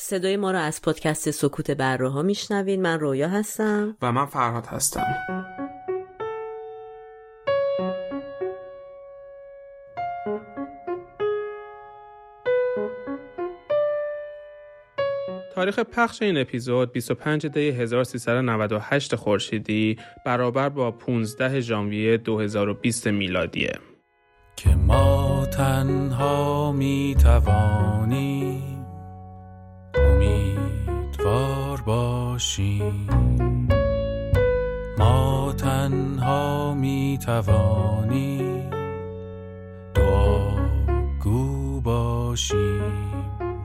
صدای ما را از پادکست سکوت بره ها میشنوین من رویا هستم. و من فرهاد هستم. تاریخ پخش این اپیزود 25 دی 1398 خورشیدی برابر با 15 ژانویه 2020 میلادیه. که ما تنها می توانیم امیدوار باشیم. ما تنها می توانیم گو باشیم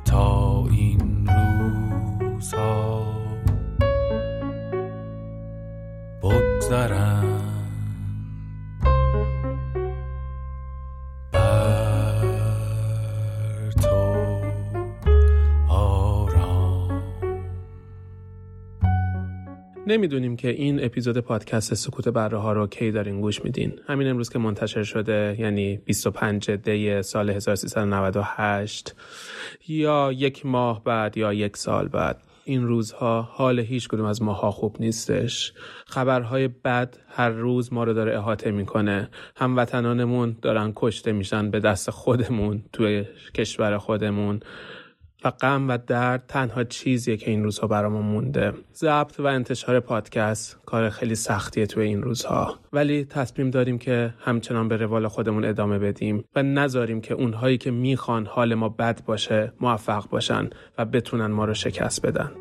تا این روزها. بگذرن نمی‌دونیم که این اپیزود پادکست سکوت بره ها رو کی دارین گوش میدین. همین امروز که منتشر شده یعنی 25 دی سال 1398 یا یک ماه بعد یا یک سال بعد. این روزها حال هیچ کدوم از ماها خوب نیستش. خبرهای بد هر روز ما رو داره احاطه می‌کنه. هموطنانمون دارن کشته میشن به دست خودمون توی کشور خودمون. و غم و درد تنها چیزیه که این روزها برامون مونده. ضبط و انتشار پادکست کار خیلی سختیه توی این روزها. ولی تصمیم داریم که همچنان به روال خودمون ادامه بدیم و نذاریم که اونهایی که می‌خوان حال ما بد باشه موفق باشن و بتونن ما رو شکست بدن.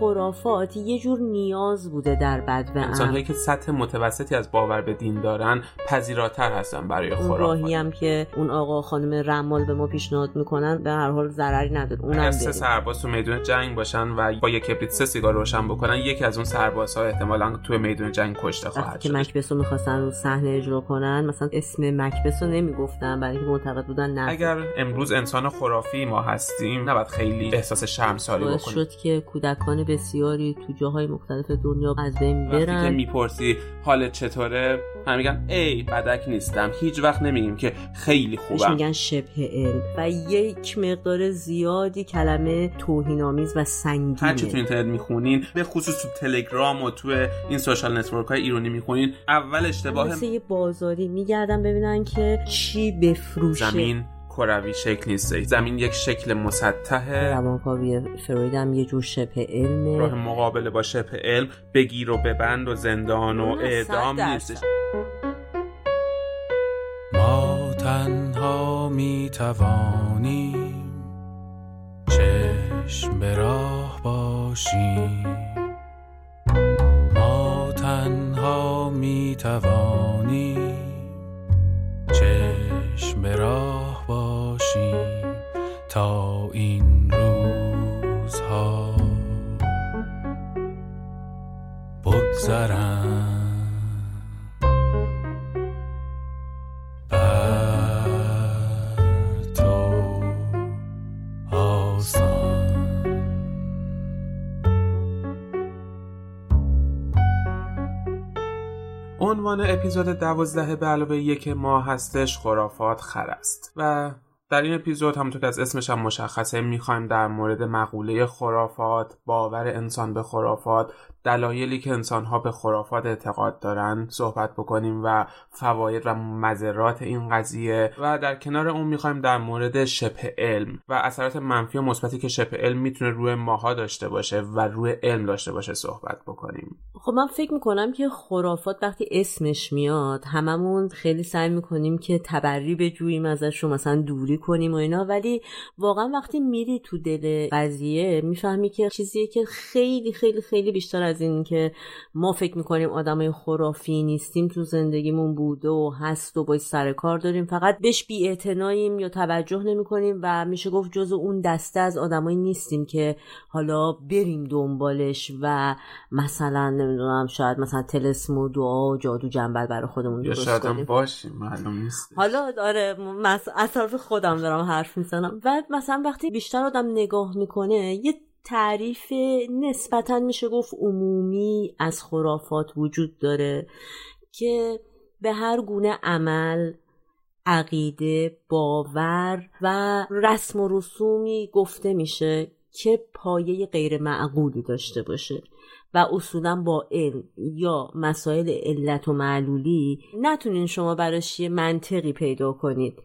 خرافات یه جور نیاز بوده در بد و انسانهایی که سطح متوسطی از باور به دین دارن پذیراتر هستن برای خرافات. راهی هم که اون آقا خانم رمال به ما پیشنهاد می‌کنن به هر حال ضرری نداره. اونم سه سرباز تو میدون جنگ باشن و با یک کبریت سه سیگار روشن بکنن یکی از اون سربازها احتمالا تو میدون جنگ کشته خواهد شد. که مکبسو می‌خواستن رو صحنه اجرا کنن مثلا اسم مکبسو نمی‌گفتن برای اینکه معتقد بودن نه. اگر امروز انسان خرافی ما هستیم نباید خیلی احساس شرمساری بکنیم. شد که کودکان بسیاری تو جاهای مختلف دنیا از بین برن وقتی که می‌پرسی حالت چطوره هم میگن ای بدک نیستم. هیچ وقت نمیگیم که خیلی خوبم. میگن شبه علم. و یک مقدار زیادی کلمه توهین آمیز و سنگینه. هرچی تو اینترنت می‌خونین به خصوص تو تلگرام و تو این social network های ایرانی می‌خونین اول اشتباه مثل یه بازاری میگردن ببینن که چی بفروشه. زمین. کروی شکل نیست. زمین یک شکل مسطحه. روانکاوی فروید هم یه جور شبه علمه. راه مقابله با شبه علم. بگیر و ببند و زندان و اعدام نیستش. ما تنها می توانیم چشم به راه باشیم. ما تنها می توانیم چشم به راه باشیم تا این روزها. بگذرن عنوان اپیزود دوازده به علاوه یک ماه هستش خرافات خر است. و در این اپیزود همونطور که از اسمش هم مشخصه می‌خوایم در مورد مقوله خرافات باور انسان به خرافات دلایلی که انسانها به خرافات اعتقاد دارن صحبت بکنیم و فواید و مذرات این قضیه. و در کنار اون می‌خوایم در مورد شبه علم و اثرات منفی و مثبتی که شبه علم می‌تونه روی ماها داشته باشه و روی علم داشته باشه صحبت بکنیم. خب من فکر می‌کنم که خرافات وقتی اسمش میاد هممون خیلی سعی می‌کنیم که تبری بجوییم ازش رو مثلا دوری کنیم و اینا ولی واقعا وقتی میری تو دل قضیه می‌فهمی که چیزیه که خیلی خیلی خیلی بیشتر از این که ما فکر می‌کنیم آدمای خرافی نیستیم تو زندگیمون بوده و هست و باید سر کار داریم. فقط بهش بی یا توجه نمی‌کنیم و میشه گفت جز اون دسته از آدمایی نیستیم که حالا بریم دنبالش و مثلا نمی‌دونم شاید مثلا تلسم و دعا و جادو جنبل برای خودمون درست کنیم. باشیم معلوم نیست حالا داره از طرف خودم دارم حرف می‌زنم. و مثلا وقتی بیشتر آدم نگاه می‌کنه یه تعریف نسبتا میشه گفت عمومی از خرافات وجود داره که به هر گونه عمل عقیده باور و رسم و رسومی گفته میشه که پایه غیر معقولی داشته باشه و اصولا با علم یا مسائل علت و معلولی نتونین شما براش یه منطقی پیدا کنید.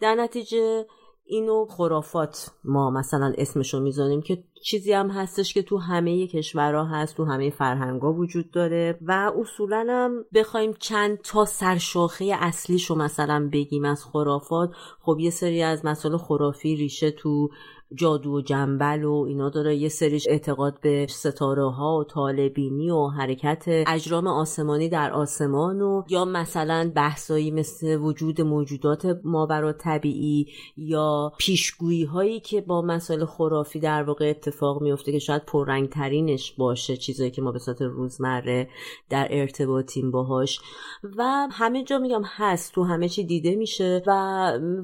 در نتیجه اینو خرافات ما مثلا اسمشو می‌زنیم که چیزی هم هستش که تو همه کشورها هست تو همه فرهنگا وجود داره و اصولا هم بخوایم چند تا سرشاخه اصلیشو مثلا بگیم از خرافات. خب یه سری از مسائل خرافی ریشه تو جادو و جنبل و اینا داره. یه سریش اعتقاد به ستاره ها و طالبینی و حرکت اجرام آسمانی در آسمان و یا مثلا بحثایی مثل وجود موجودات ماورا طبیعی یا پیشگویی هایی که با مسائل خرافی در واقع اتفاق میفته که شاید پررنگ ترینش باشه چیزایی که ما به صورت روزمره در ارتباطیم باهاش. و همه جا میگم هست تو همه چی دیده میشه. و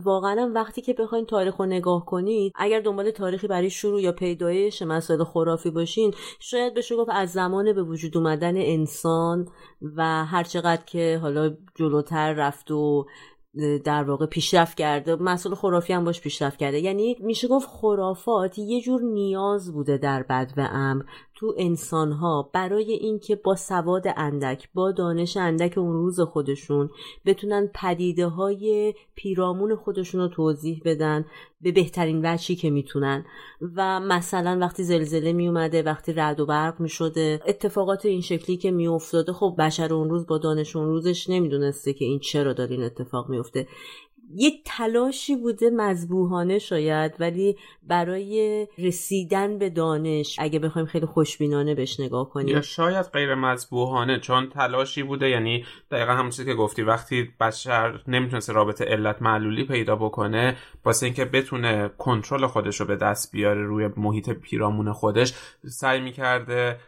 واقعا وقتی که بخواین تاریخ نگاه کنید اگر دنبال تاریخی برای شروع یا پیدایش مسائل خرافی باشین شاید بشه گفت از زمان به وجود اومدن انسان و هرچقدر که حالا جلوتر رفت و در واقع پیشرفت کرده مسئول خرافی هم باش پیشرفت کرده. یعنی میشه گفت خرافات یه جور نیاز بوده در بد و امر تو انسان ها برای اینکه با سواد اندک با دانش اندک اون روز خودشون بتونن پدیده های پیرامون خودشون رو توضیح بدن به بهترین وجهی که می‌تونن. و مثلا وقتی زلزله می اومده وقتی رعد و برق می شده اتفاقات این شکلی که می افتاده خب بشر اون روز با دانش اون روزش نمی‌دونسته که این چرا داره این اتفاق میفته یک تلاشی بوده مذبوحانه شاید ولی برای رسیدن به دانش اگه بخوایم خیلی خوشبینانه بهش نگاه کنیم. یا شاید غیر مذبوحانه چون تلاشی بوده یعنی دقیقا همون که گفتی وقتی بشر نمی‌تونست رابطه علت معلولی پیدا بکنه واسه اینکه بتونه کنترل خودش رو به دست بیاره روی محیط پیرامون خودش سعی می‌کرده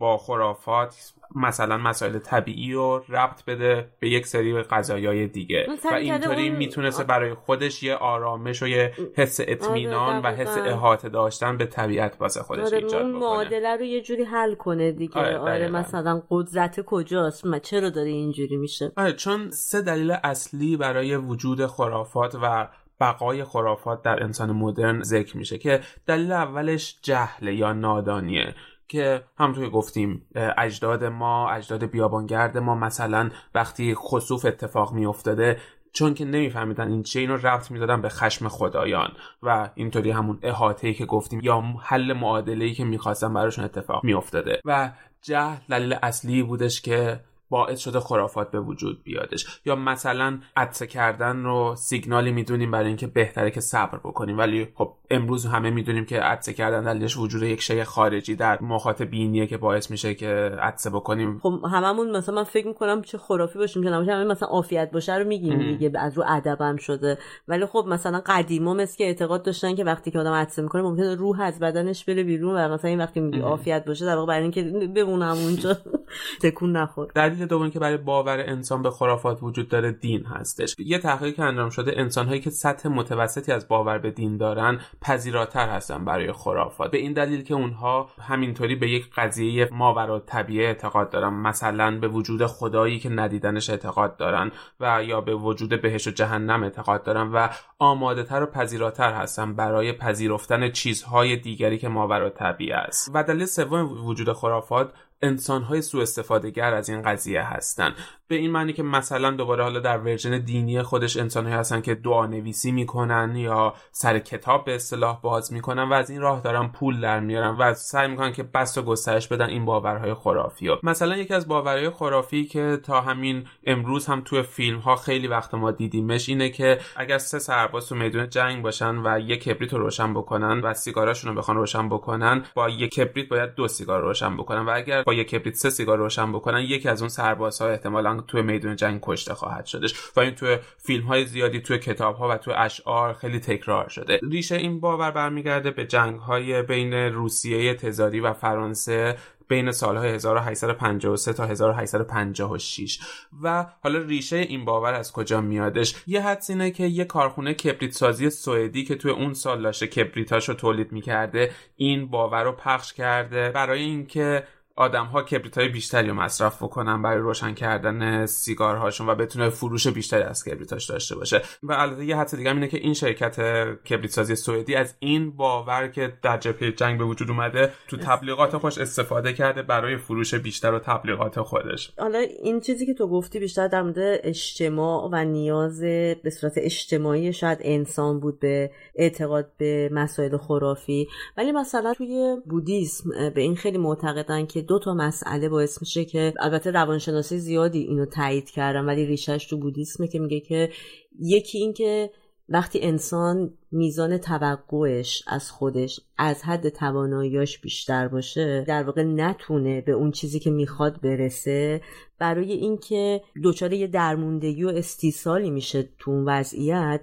با خرافات مثلا مسائل طبیعی رو ربط بده به یک سری غذایای دیگه. و اینطوری می‌تونسته برای خودش یه آرامش و یه حس اطمینان آره و حس احاطه داشتن به طبیعت واسه خودش آره ایجاد بکنه. معادله رو یه جوری حل کنه دیگه. آره, آره مثلا قدرت کجاست؟ چرا داره اینجوری میشه؟ آره چون سه دلیل اصلی برای وجود خرافات و بقای خرافات در انسان مدرن ذکر میشه که دلیل اولش جهل یا نادانیه. که همونطور که گفتیم اجداد ما اجداد بیابانگرد ما مثلا وقتی خصوف اتفاق می افتاده چون که نمیفهمیدن این چه اینو رفت می‌دادن به خشم خدایان و اینطوری همون احاطه که گفتیم یا حل معادله که می‌خواستن براشون اتفاق میافتاده. و جهل دلیل اصلی بودش که باعث شده خرافات به وجود بیادش. یا مثلا عطسه کردن رو سیگنالی می‌دونیم برای اینکه بهتره که صبر بکنیم. ولی خب امروز همه می‌دونیم که عطسه کردن دلیلش وجود یک شی خارجی در مخاط بینیه که باعث میشه که عطسه بکنیم. خب هممون مثلا من فکر می‌کنم چه خرافی باشیم که نمیشه مثلا عافیت باشه رو میگیم دیگه از رو ادبم شده. ولی خب مثلا قدیما مثل که اعتقاد داشتن که وقتی که آدم عطسه می‌کنه ممکنه روح از بدنش بره بیرون و مثلا این وقتی میگی عافیت باشه در واقع برای اینکه بمونم اونجا. تکون نخور. دلیل دوم که برای باور انسان به خرافات وجود داره دین هستش. یه تحقیق که انجام شده انسانهایی که سطح متوسطی از باور به دین دارن پذیراتر هستن برای خرافات. به این دلیل که اونها همینطوری به یک قضیه ماورا طبیعه اعتقاد دارن. مثلا به وجود خدایی که ندیدنش اعتقاد دارن و یا به وجود بهشت و جهنم اعتقاد دارن و آماده تر و پذیراتر هستن برای پذیرفتن چیزهای دیگری که ماورا طبیعه است. و دلیل سوم وجود خرافات انسانهای سوء استفاده از این قضیه هستن. به این معنی که مثلا دوباره حالا در version دینی خودش انسانهایی هستن که دعا نویسی می‌کنن یا سر کتاب به اصطلاح باز می‌کنن و از این راه دارن پول در میارن و سعی می‌کنن که بسط و گسترش بدن این باورهای خرافی و مثلا یکی از باورهای خرافی که تا همین امروز هم توی فیلم ها خیلی وقت ما دیدیمش اینه که اگر سه سرباز تو میدون جنگ باشن و یک کبریت رو روشن بکنن و سیگاراشون رو بخوان روشن بکنن با یک کبریت باید دو سیگار روشن بکنن و اگر یک کبریت سه سیگار روشن بکنن یکی از اون سربازها احتمالاً توی میدون جنگ کشته خواهد شدش و این توی فیلم های زیادی توی کتاب ها و توی اشعار خیلی تکرار شده. ریشه این باور برمیگرده به جنگ های بین روسیه تزاری و فرانسه بین سالهای 1853 تا 1856 و حالا ریشه این باور از کجا میادش؟ یه حدس اینه که یه کارخونه کبریت سازی سوئدی که توی اون سال داشته کبریتاشو تولید می‌کرده این باور رو پخش کرده. برای اینکه آدم ها کبریت های بیشتری رو مصرف بکنن برای روشن کردن سیگارهاشون و بتونه فروش بیشتری از کبریتاش داشته باشه. و البته یه حد دیگه اینه که این شرکت کبریت سازی سوئدی از این باور که در جبهه جنگ به وجود اومده تو تبلیغات خوش استفاده کرده برای فروش بیشتر و تبلیغات خودش. حالا این چیزی که تو گفتی بیشتر در مورد اجتماع و نیاز به صورت اجتماعی شاید انسان بود به اعتقاد به مسائل خرافی ولی مثلا توی بودیسم به این خیلی معتقدن که دو تا مسئله باعث میشه که البته روانشناسی زیادی اینو تایید کردن ولی ریشش تو بودیسمه که میگه که یکی این که وقتی انسان میزان توقعش از خودش از حد تواناییاش بیشتر باشه در واقع نتونه به اون چیزی که می‌خواد برسه. برای اینکه دچار یه درموندگی و استیصالی میشه تو اون وضعیت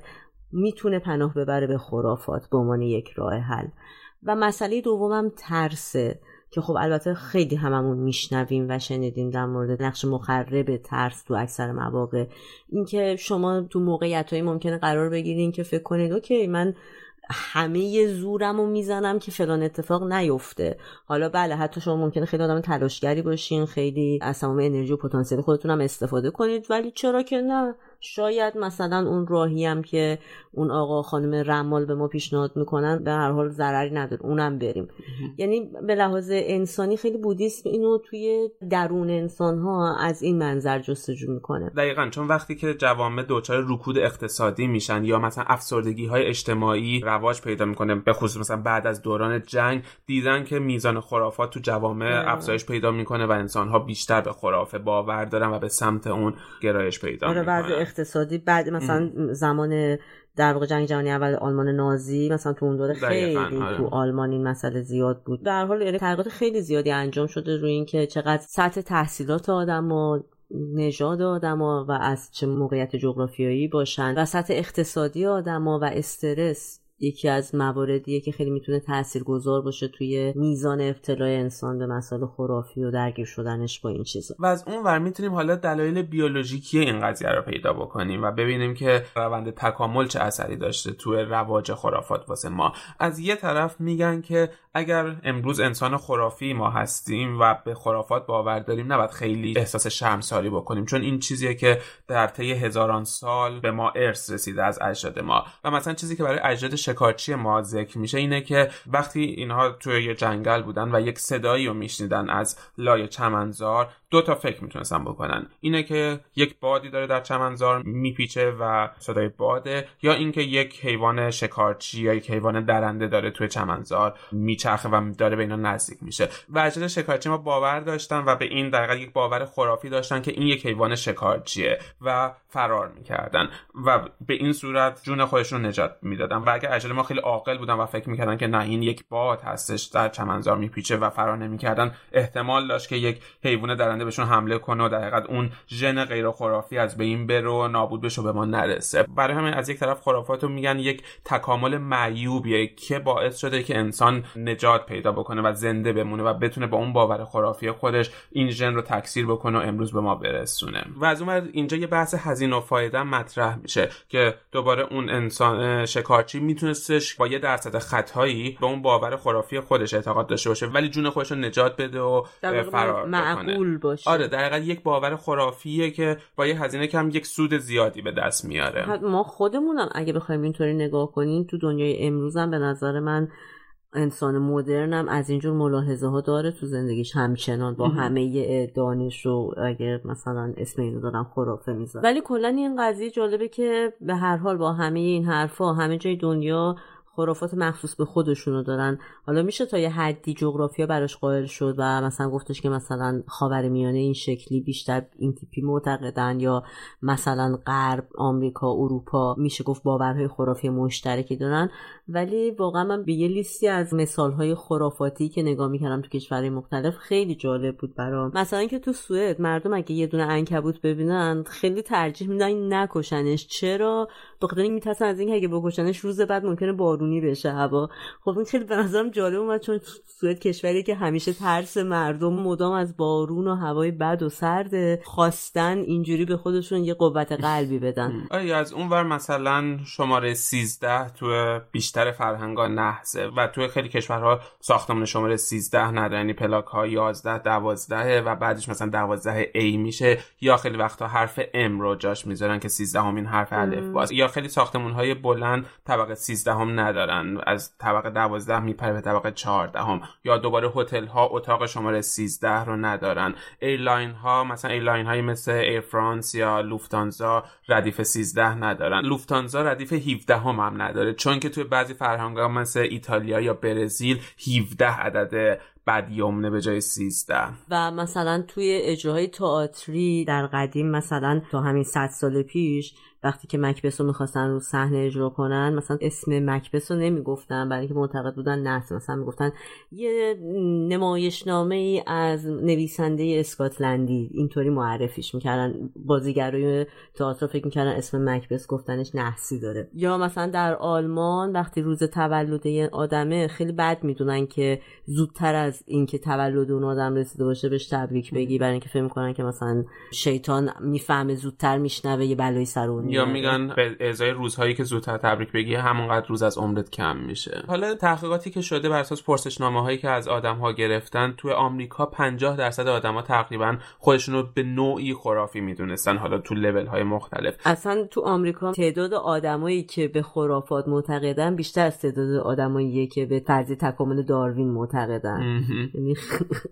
می‌تونه پناه ببره به خرافات به عنوان یک راه حل. و مسئله دومم ترسه. که خب البته خیلی هممون میشنویم و شنیدیم در مورد نقش مخرب ترس تو اکثر مواقع. اینکه شما تو موقعیت های ممکنه قرار بگیرین که فکر کنید اوکی من همه زورم رو می‌زنم که فلان اتفاق نیفته. حالا بله حتی شما ممکنه خیلی آدم تلاشگری باشین خیلی از تمام انرژی و پتانسیل خودتون هم استفاده کنید ولی چرا که نه؟ شاید مثلا اون راهی هم که اون آقا خانم رمال به ما پیشنهاد می‌کنن به هر حال ضرری نداره. اونم بریم. یعنی به لحاظ انسانی خیلی بودیسم اینو توی درون انسان ها از این منظر جستجو می‌کنه. دقیقا چون وقتی که جوامع دچار رکود اقتصادی میشن یا مثلا افسردگی های اجتماعی رواج پیدا می‌کنه به خصوص مثلا بعد از دوران جنگ دیدن که میزان خرافات تو جوامع افزایش پیدا می‌کنه و انسان ها بیشتر به خرافه باور دارن و به سمت اون گرایش پیدا آره می‌کنن. اقتصادی بعد مثلا زمان در واقع جنگ جهانی اول آلمان نازی مثلا تو اون دوره خیلی آره. تو آلمان این مسئله زیاد بود در حال یعنی تحقیقات خیلی زیادی انجام شده روی اینکه چقدر سطح تحصیلات آدم و نژاد آدما و از چه موقعیت جغرافیایی باشن و سطح اقتصادی آدما و استرس یکی از مواردیه که خیلی می‌تونه تأثیر گذار باشه توی میزان ابتلای انسان به مسائل خرافی و درگیر شدنش با این چیزا. و از اون ور می‌تونیم حالا دلایل بیولوژیکی این قضیه رو پیدا بکنیم و ببینیم که روند تکامل چه اثری داشته توی رواج خرافات واسه ما. از یه طرف میگن که اگر امروز انسان خرافی ما هستیم و به خرافات باور داریم نباید خیلی احساس شرمساری بکنیم چون این چیزیه که در طی هزاران سال به ما ارث رسیده از اجداد ما. و مثلا چیزی که برای اجداد شکارچی ما ذکر میشه اینه که وقتی اینها توی یه جنگل بودن و یک صدایی رو میشنیدن از لای چمنزار دو تا فکر می‌تونستن بکنن. اینه که یک بادی داره در چمنزار میپیچه و صدای باده یا اینکه یک حیوان شکارچی یا یک حیوان درنده داره توی چمنزار میچرخه و داره به اینا نزدیک میشه. و شکارچی ما باور داشتن و به این در یک باور خرافی داشتن که این یک حیوان شکارچیه و فرار می‌کردن و به این صورت جون خودشون نجات می‌دادن. و اگر اجل ما خیلی عاقل بودن و فکر می‌کردن که نه این یک باد هستش در چمنزار میپیچه و فرار نمی‌کردن. احتمال داشت که یک حیوان درنده بهشون حمله کنه و در حقیقت اون ژن غیر خرافی از بین بره و نابود بشه و به ما نرسه. برای همین از یک طرف خرافات رو میگن یک تکامل معیوبیه که باعث شده که انسان نجات پیدا بکنه و زنده بمونه و بتونه با اون باور خرافی خودش این ژن رو تکثیر بکنه و امروز به ما برسونه. و از اون اینجا یه بحث هزینه و فایده مطرح میشه که دوباره اون انسان شکارچی میتونستش با یه درصد خطایی به اون باور خرافی خودش اعتقاد داشته باشه ولی جون خودش رو نجات بده و فرار معقول باشه. آره در یک باور خرافیه که با یه هزینه کم یک سود زیادی به دست میاره. ما خودمونم اگه بخوایم اینطوری نگاه کنیم تو دنیای امروزم به نظر من انسان مدرنم از اینجور ملاحظه ها داره تو زندگیش همچنان با همه دانش و اگر مثلا اسم اینو دارم خرافه می‌ذارم. ولی کلا این قضیه جالبه که به هر حال با همه این حرفا همه جای دنیا خرافات مخصوص به خودشونو دارن. حالا میشه تا یه حدی جغرافیا براش قائل شد و مثلا گفتش که مثلا خاور میانه این شکلی بیشتر این تیپی معتقدن یا مثلا غرب آمریکا اروپا میشه گفت باورهای خرافی مشترکی دارن. ولی واقعا من به یه لیستی از مثالهای خرافاتی که نگاه می‌کردم تو کشورهای مختلف خیلی جالب بود برام. مثلا که تو سوئد مردم اگه یه دونه عنکبوت ببینن خیلی ترجیح میدن نکشنش. چرا؟ بخاطر این میترسن از اینکه اگه بکشنش روز بعد ممکنه بارون بارونی بشه هوا. خب این خیلی به نظرم جالب اومد چون سوئد کشوری که همیشه ترس مردم مدام از بارون و هوای بد و سرد خواستن اینجوری به خودشون یه قوت قلبی بدن. آیا از اون ور مثلا شماره 13 تو بیشتر فرهنگا نحسه و تو خیلی کشورها ساختمان شماره 13 نداره. یعنی پلاک ها 11 12 و بعدش مثلا 12 A میشه یا خیلی وقتا حرف M رو جاش می‌ذارن که 13 همین حرف الف باز. یا خیلی ساختمون های بلند طبقه 13 هم ندارن. از طبقه 12 میپره به طبقه 14 هم یا دوباره هتل ها اتاق شماره 13 رو ندارن. airline ها مثلا airline های مثل ایر فرانس یا لوفتهانزا ردیف 13 ندارن. لوفتهانزا ردیف 17 هم, هم نداره. چون که توی بعضی فرهنگ ها مثل ایتالیا یا برزیل 17 عدد بد یمنه به جای 13 و مثلا توی اجراهای تئاتری در قدیم مثلا تا همین 100 سال پیش وقتی که مکبث رو می‌خواستن رو صحنه اجرا کنن مثلا اسم مکبث رو نمی‌گفتن برای اینکه معتقد بودن نه مثلا می‌گفتن یه نمایشنامه ای از نویسنده اسکاتلندی. اینطوری معرفیش می‌کردن. بازیگرای تئاتر فکر می‌کردن اسم مکبس گفتنش نحسی داره. یا مثلا در آلمان وقتی روز تولد یه آدمه خیلی بد می‌دونن که زودتر از اینکه تولد اون آدم رسیده باشه بهش تبریک بگی برای اینکه فکر می‌کنن که مثلا شیطان می‌فهمه زودتر میشنوه یه بلایی سر اون یا میگن به ازای روزهایی که زودتر تبریک بگی همونقدر روز از عمرت کم میشه. حالا تحقیقاتی که شده بر اساس پرسشنامه هایی که از آدم ها گرفتن توی آمریکا 50 درصد آدما تقریبا خودشون رو به نوعی خرافی می‌دونستن حالا تو لول های مختلف. اصلا تو آمریکا تعداد آدمایی که به خرافات معتقدن بیشتر از تعداد آدمایی که به فرض تکامل داروین معتقدن. یعنی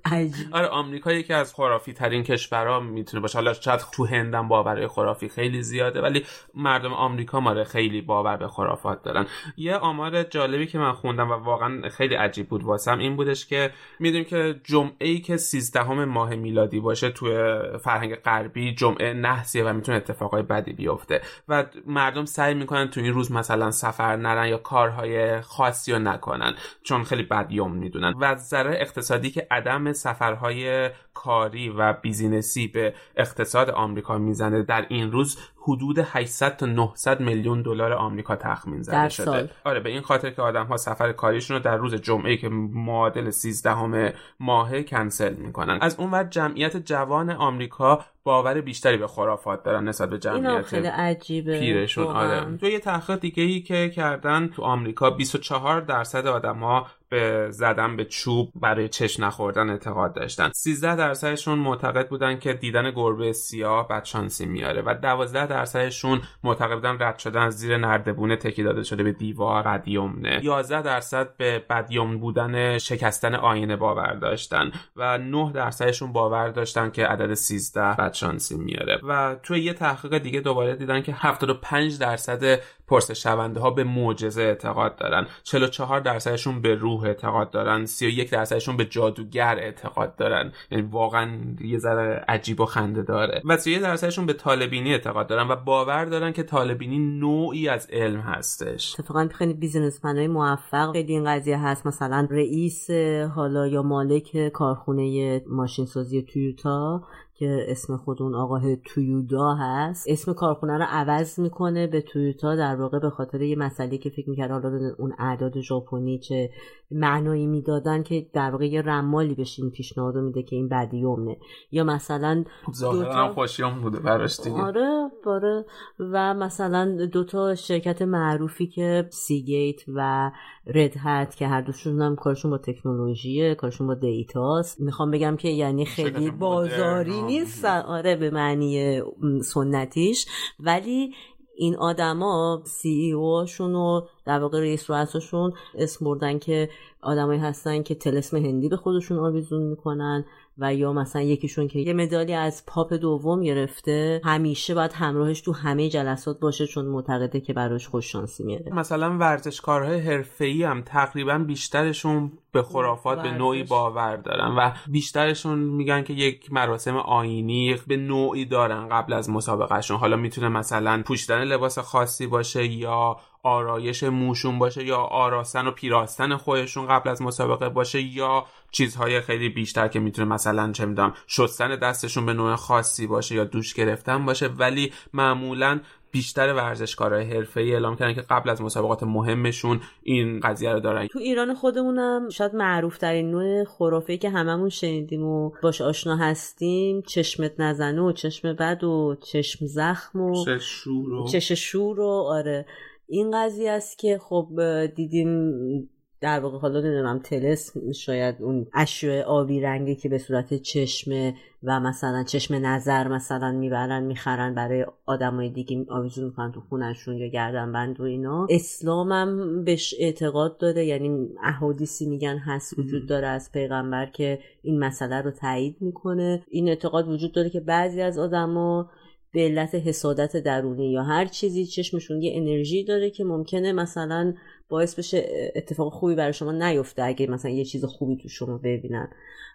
آره آمریکا یکی از خرافی ترین کشورها می‌تونه باشه. حالا شاید تو هندم باورهای خرافی خیلی زیاده ولی مردم آمریکا ماره خیلی باور به خرافات دارن. یه آمار جالبی که من خوندم و واقعا خیلی عجیب بود واسم این بودش که می‌دونیم که جمعه ای که 13 ماه میلادی باشه توی فرهنگ غربی جمعه نحسیه و می‌تونه اتفاقای بدی بیفته و مردم سعی می‌کنن تو این روز مثلا سفر نرن یا کارهای خاصی رو نکنن چون خیلی بد یمن می‌دونن. و ضرر اقتصادی که عدم سفرهای کاری و business ی به اقتصاد آمریکا می‌زنه در این روز حدود 800 تا 900 میلیون دلار آمریکا تخمین زده شده. سال. آره به این خاطر که آدم ها سفر کاریشون رو در روز جمعه که معادل 13 ماه کنسل می‌کنن. از اون ور جمعیت جوان آمریکا باور بیشتری به خرافات دارن نسبت به جمعیت خیلی عجیبه پیرشون. آره. تو یه تحقیق دیگه ای که کردن تو آمریکا 24 درصد آدما به زدن به چوب برای چش نخوردن اعتقاد داشتن. 13 درصدشون معتقد بودن که دیدن گربه سیاه بدشانسی میاره و 12 درصدشون معتقد بودن رد شدن از زیر نردبونه تکی داده شده به دیوار ردیومنه 11 درصد به بدیوم بودن شکستن آینه باور داشتن و 9 درصدشون باور داشتن که عدد 13 بدشانسی میاره. و توی یه تحقیق دیگه دوباره دیدن که 75 درصد پرسش شونده ها به معجزه اعتقاد دارن. 44 درصدشون به روح اعتقاد دارن. 31 درصدشون به جادوگر اعتقاد دارن. یعنی واقعا یه ذره عجیب و خنده داره. و 31 درصدشون به طالبینی اعتقاد دارن و باور دارن که طالبینی نوعی از علم هستش. اتفاقا خیلی بیزینسمن های موفق خیلی این قضیه هست. مثلا رئیس حالا یا مالک کارخونه ماشین سازی تویوتا که اسم خود اون آقا تویودا هست. اسم کارخونه رو عوض می‌کنه به تویوتا در واقع به خاطر یه مسئله که فکر می‌کرد حالا اون اعداد ژاپنی چه معنایی می‌دادن که در واقع یه رمالی بهش این پیشنهاد میده که این بدیومه یا مثلا ظاهرا خوشیوم بوده براش دیگه. آره آره. و مثلا دوتا شرکت معروفی که سیگیت و رد هت که هر دوشون هم کارشون با تکنولوژیه کارشون با دیتاست می‌خوام بگم که یعنی خیلی بازاری نیست آره به معنی سنتیش. ولی این آدما سی ای اوشون و در واقع رئیس رؤساشون اسم بردن که آدمایی هستن که تلسم هندی به خودشون آویزون می‌کنن. و یا مثلا یکیشون که یه مدالی از پاپ دوم گرفته همیشه باید همراهش تو همه جلسات باشه چون معتقده که براش خوش شانسی میاره. مثلا ورزشکارهای حرفه‌ای هم تقریبا بیشترشون به خرافات به نوعی باور دارن و بیشترشون میگن که یک مراسم آینی به نوعی دارن قبل از مسابقهشون. حالا می‌تونه مثلا پوشیدن لباس خاصی باشه یا آرایش موشون باشه یا آراستن و پیراستن خودشون قبل از مسابقه باشه یا چیزهای خیلی بیشتر که می‌تونه مثلا چه می‌دونم شستن دستشون به نوع خاصی باشه یا دوش گرفتن باشه ولی معمولا بیشتر ورزشکارای ای اعلام کردن که قبل از مسابقات مهمشون این قضیه رو دارن. تو ایران خودمونم شاید معروف ترین نوع خرافه که هممون شنیدیم و باش آشنا هستیم چشمت نزنه و چشم بد و چشم زخم و چش شور و آره. این قضیه است که خب دیدیم در واقع حالا نمی‌دونم تلس شاید اون اشیاء آبی رنگی که به صورت چشم و مثلا چشم نظر مثلا می‌برن می‌خرن برای آدمای دیگه آویزون می‌کنن تو خونشون یا گردن بند و اینا. اسلامم بهش اعتقاد داره یعنی احادیثی میگن هست وجود داره از پیغمبر که این مسئله رو تایید می‌کنه. این اعتقاد وجود داره که بعضی از آدما به علت حسادت درونی یا هر چیزی چشمشون یه انرژی داره که ممکنه مثلا باعث بشه اتفاق خوبی برای شما نیفته اگه مثلا یه چیز خوبی تو شما ببینن.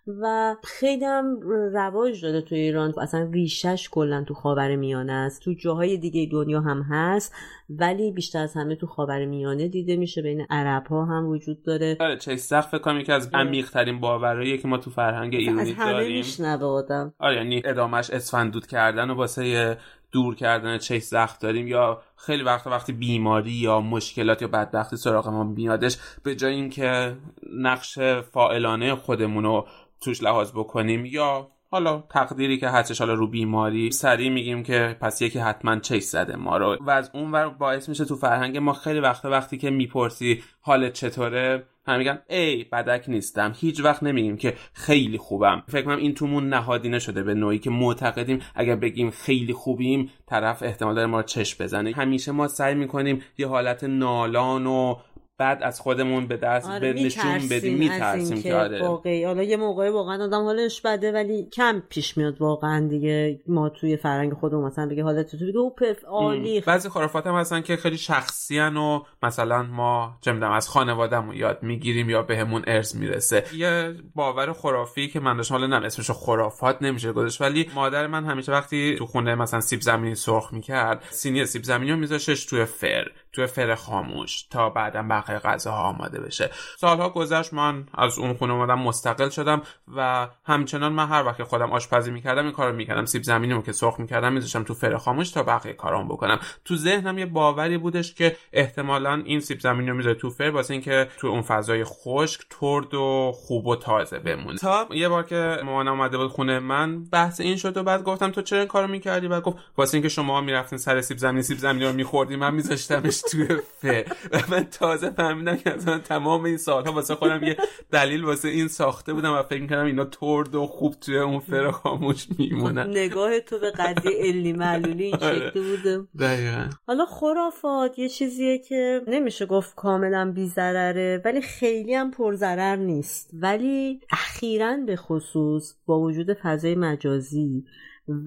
و خیلی هم رواج داده تو ایران. اصلا ریشش کلا تو خاور میانه است. تو جاهای دیگه دنیا هم هست ولی بیشتر از همه تو خاور میانه دیده میشه. بین عرب ها هم وجود داره. آره چه سقف فکر یکی از عمیق ترین باورایی که ما تو فرهنگ ایرانی داریم از همه آدم. آره یعنی ادامش اسفندود کردن و واسه دور کردن چش زخم داریم یا خیلی وقت وقتی بیماری یا مشکلات یا بدبختی سراغ ما میادش به جای اینکه نقش فائلانه خودمون رو توش لحاظ بکنیم یا حالا تقدیری که هستش حالا رو بیماری سریع میگیم که پس یکی حتما چش زده ما رو. و از اون ور باعث میشه تو فرهنگ ما خیلی وقت وقتی که می‌پرسی حالت چطوره هم میگن ای بدک نیستم. هیچ وقت نمیگیم که خیلی خوبم. فکر کنم این تومون نهادینه شده به نوعی که معتقدیم اگر بگیم خیلی خوبیم طرف احتمال داره ما چش بزنه. همیشه ما سعی می‌کنیم یه حالت نالان و بعد از خودمون به دست آره به نشون بدیم میترسیم که آره. واقعی. حالا یه موقعی واقعا آدم حالش بده ولی کم پیش میاد واقعا دیگه. ما توی فرنگ خودمون مثلا بگه حالت تو بگه اوپف عالی. بعضی خرافات هم هستن که خیلی شخصی و مثلا ما چه از خانوادهمون یاد می‌گیریم یا بهمون ارث می‌رسه. یه باور خرافی که من داشتم حالا نه اسمش خرافات نمیشه گذاشت ولی مادر من همیشه وقتی تو خونه مثلا سیب زمینی سرخ می‌کرد سینی سیب زمینی رو میذاشتش توی فر توی فر خاموش تا بعدا بقیه غذاها آماده بشه. سالها گذشت من از اون خونه اومدم مستقل شدم و همچنان من هر وقت خودم آشپزی می‌کردم این کارو می‌کردم. سیب زمینی رو که سرخ می‌کردم میذاشتم تو فر خاموش تا بقیه کارام بکنم. تو ذهنم یه باوری بودش که احتمالا این سیب زمینی رو می‌ذاره تو فر واسه اینکه تو اون فضای خشک ترد و خوب و تازه بمونه. تا یه بار که مامانم اومده بود خونه من بحث این شد و بعد گفتم تو چرا این کارو می‌کردی؟ بعد گفت واسه اینکه شما می‌رفتین سر سیب زمینی سیب زمینی رو میخوردی من میذاشتمش توی فر و من تازه فهمیدم که تمام این سالها واسه خودم یه دلیل واسه این ساخته بودم و فکر می‌کردم اینا ترد و خوب توی اون فر خاموش میمونن. نگاه تو به قضیه علی معلولی این آره. شکلی بوده. دقیقا. حالا خرافات یه چیزیه که نمیشه گفت کاملا بی ضرره ولی خیلی هم پرضرر نیست. ولی اخیرا به خصوص با وجود فضای مجازی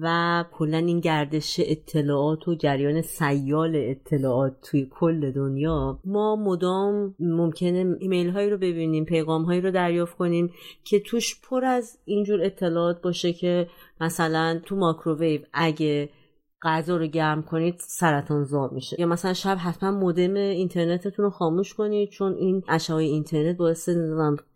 و کلا این گردش اطلاعات و جریان سیال اطلاعات توی کل دنیا ما مدام ممکنه ایمیل هایی رو ببینیم پیغام هایی رو دریافت کنیم که توش پر از اینجور اطلاعات باشه که مثلا تو ماکروویو اگه غذا رو گرم کنید سرطان زا میشه. یا مثلا شب حتما مودم اینترنتتون رو خاموش کنید چون این اشعه اینترنت باعث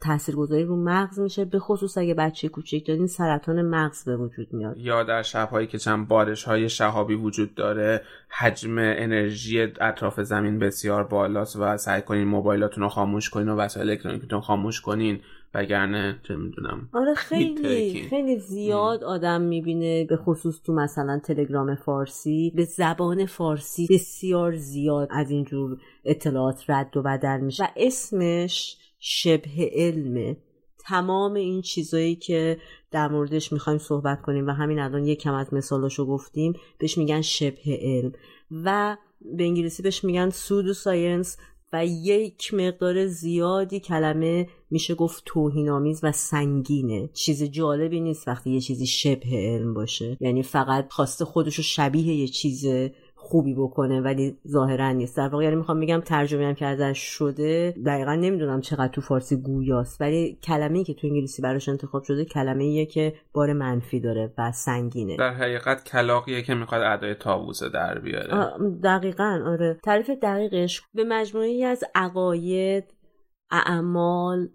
تاثیرگذاری رو مغز میشه. به خصوص اگه بچه کوچیک دارین سرطان مغز به وجود میاد. یا در شبهایی که چند بارش های شهابی وجود داره حجم انرژی اطراف زمین بسیار بالاست و سعی کنین موبایلاتون رو خاموش کنین و وسایل الکترونیکتون خاموش کنین. وگرنه چه می‌دونم آره خیلی خیلی زیاد آدم می‌بینه به خصوص تو مثلا تلگرام فارسی. به زبان فارسی بسیار زیاد از اینجور اطلاعات رد و بدل میشه. و اسمش شبه علمه. تمام این چیزایی که در موردش می‌خوایم صحبت کنیم و همین الان یکم از مثالاشو گفتیم بهش میگن شبه علم. و به انگلیسی بهش میگن سودو ساینس و یک مقدار زیادی کلمه میشه گفت توهینآمیز و سنگینه. چیز جالبی نیست وقتی یه چیزی شبه علم باشه. یعنی فقط خواسته خودشو شبیه یه چیز خوبی بکنه ولی ظاهرا نیست. در واقع یعنی می‌خوام بگم ترجمه هم که ازش شده دقیقا نمی‌دونم چقدر تو فارسی گویاست ولی کلمه ای که تو انگلیسی براش انتخاب شده کلمه ایه که بار منفی داره و سنگینه. در حقیقت کلاقیه که می‌خواد ادای تابوزه در بیاره. دقیقا آره. تعریف دقیقش به مجموعه از عقاید اعمال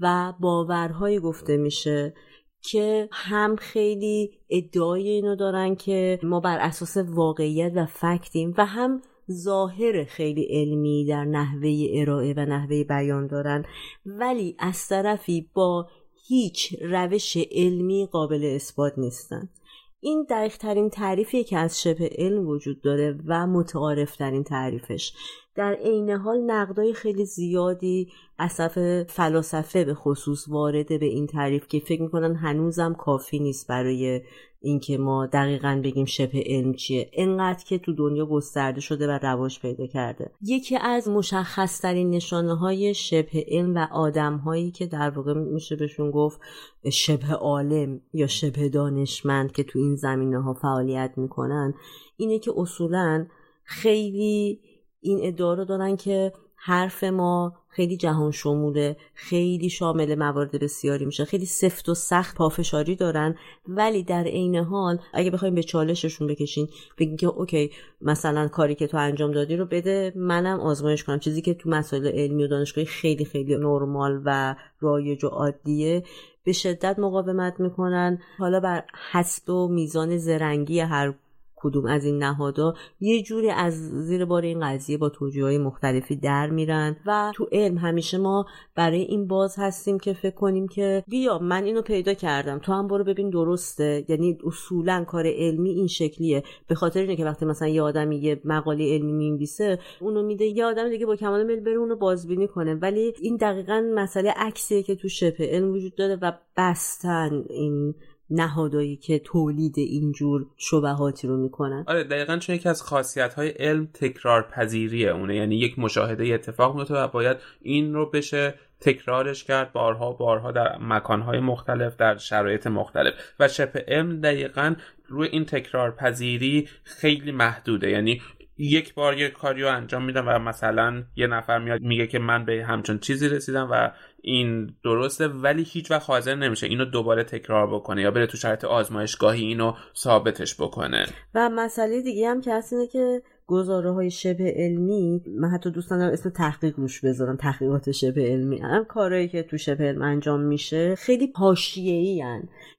و باورهایی گفته میشه که هم خیلی ادعای اینو دارن که ما بر اساس واقعیت و فکتیم و هم ظاهر خیلی علمی در نحوه ارائه و نحوه بیان دارن. ولی از طرفی با هیچ روش علمی قابل اثبات نیستن. این دقیق ترین تعریفیه که از شبه علم وجود داره و متعارف ترین تعریفش. در عین حال نقدای خیلی زیادی اصف فلاسفه به خصوص وارده به این تعریف که فکر می‌کنن هنوزم کافی نیست برای اینکه ما دقیقا بگیم شبه علم چیه. انقدر که تو دنیا گسترده شده و رواج پیدا کرده. یکی از مشخصترین نشانه های شبه علم و آدم هایی که در واقع میشه بهشون گفت شبه عالم یا شبه دانشمند که تو این زمینه ها فعالیت می‌کنن اینه که اصولا خیلی این ادعا رو دارن که حرف ما خیلی جهان شموله خیلی شامل موارد بسیاری میشه. خیلی سفت و سخت پافشاری دارن ولی در عین حال اگه بخوایم به چالششون بکشین بگین که اوکی مثلا کاری که تو انجام دادی رو بده منم آزمایش کنم. چیزی که تو مسائل علمی و دانشگاهی خیلی خیلی نرمال و رایج و عادیه به شدت مقاومت می‌کنن. حالا بر حسب و میزان زرنگی هر کدوم از این نهادها یه جوری از زیر بار این قضیه با توجیه های مختلفی در میرن و تو علم همیشه ما برای این باز هستیم که فکر کنیم که بیا من اینو پیدا کردم تو هم برو ببین درسته. یعنی اصولا کار علمی این شکلیه. به خاطر اینه که وقتی مثلا یه آدمی یه مقاله علمی می‌نویسه اونو میده یه آدم دیگه با کمال میل بره اونو بازبینی کنه. ولی این دقیقا مسئله عکسیه که تو شبه علم وجود داره و بستن این نهادایی که تولید اینجور شبهاتی رو می‌کنن؟ آره دقیقا چون یکی از خاصیت های علم تکرار پذیریه اونه. یعنی یک مشاهده اتفاق میفته و باید این رو بشه تکرارش کرد بارها بارها در مکانهای مختلف در شرایط مختلف. و شبه علم دقیقا روی این تکرار پذیری خیلی محدوده. یعنی یک بار یک کاری رو انجام میدم و مثلا یه نفر میاد میگه که من به همچون چیزی رسیدم و این درسته ولی هیچ وقت حاضر نمیشه اینو دوباره تکرار بکنه یا بره تو شرط آزمایشگاهی اینو ثابتش بکنه. و مسئله دیگه هم که هست اینه که گزاره های شبه علمی من حتی دوست دارم اسم تحقیق روش بذارم تحقیقات شبه علمی. هم کارهایی که تو شبه علم انجام میشه خیلی ای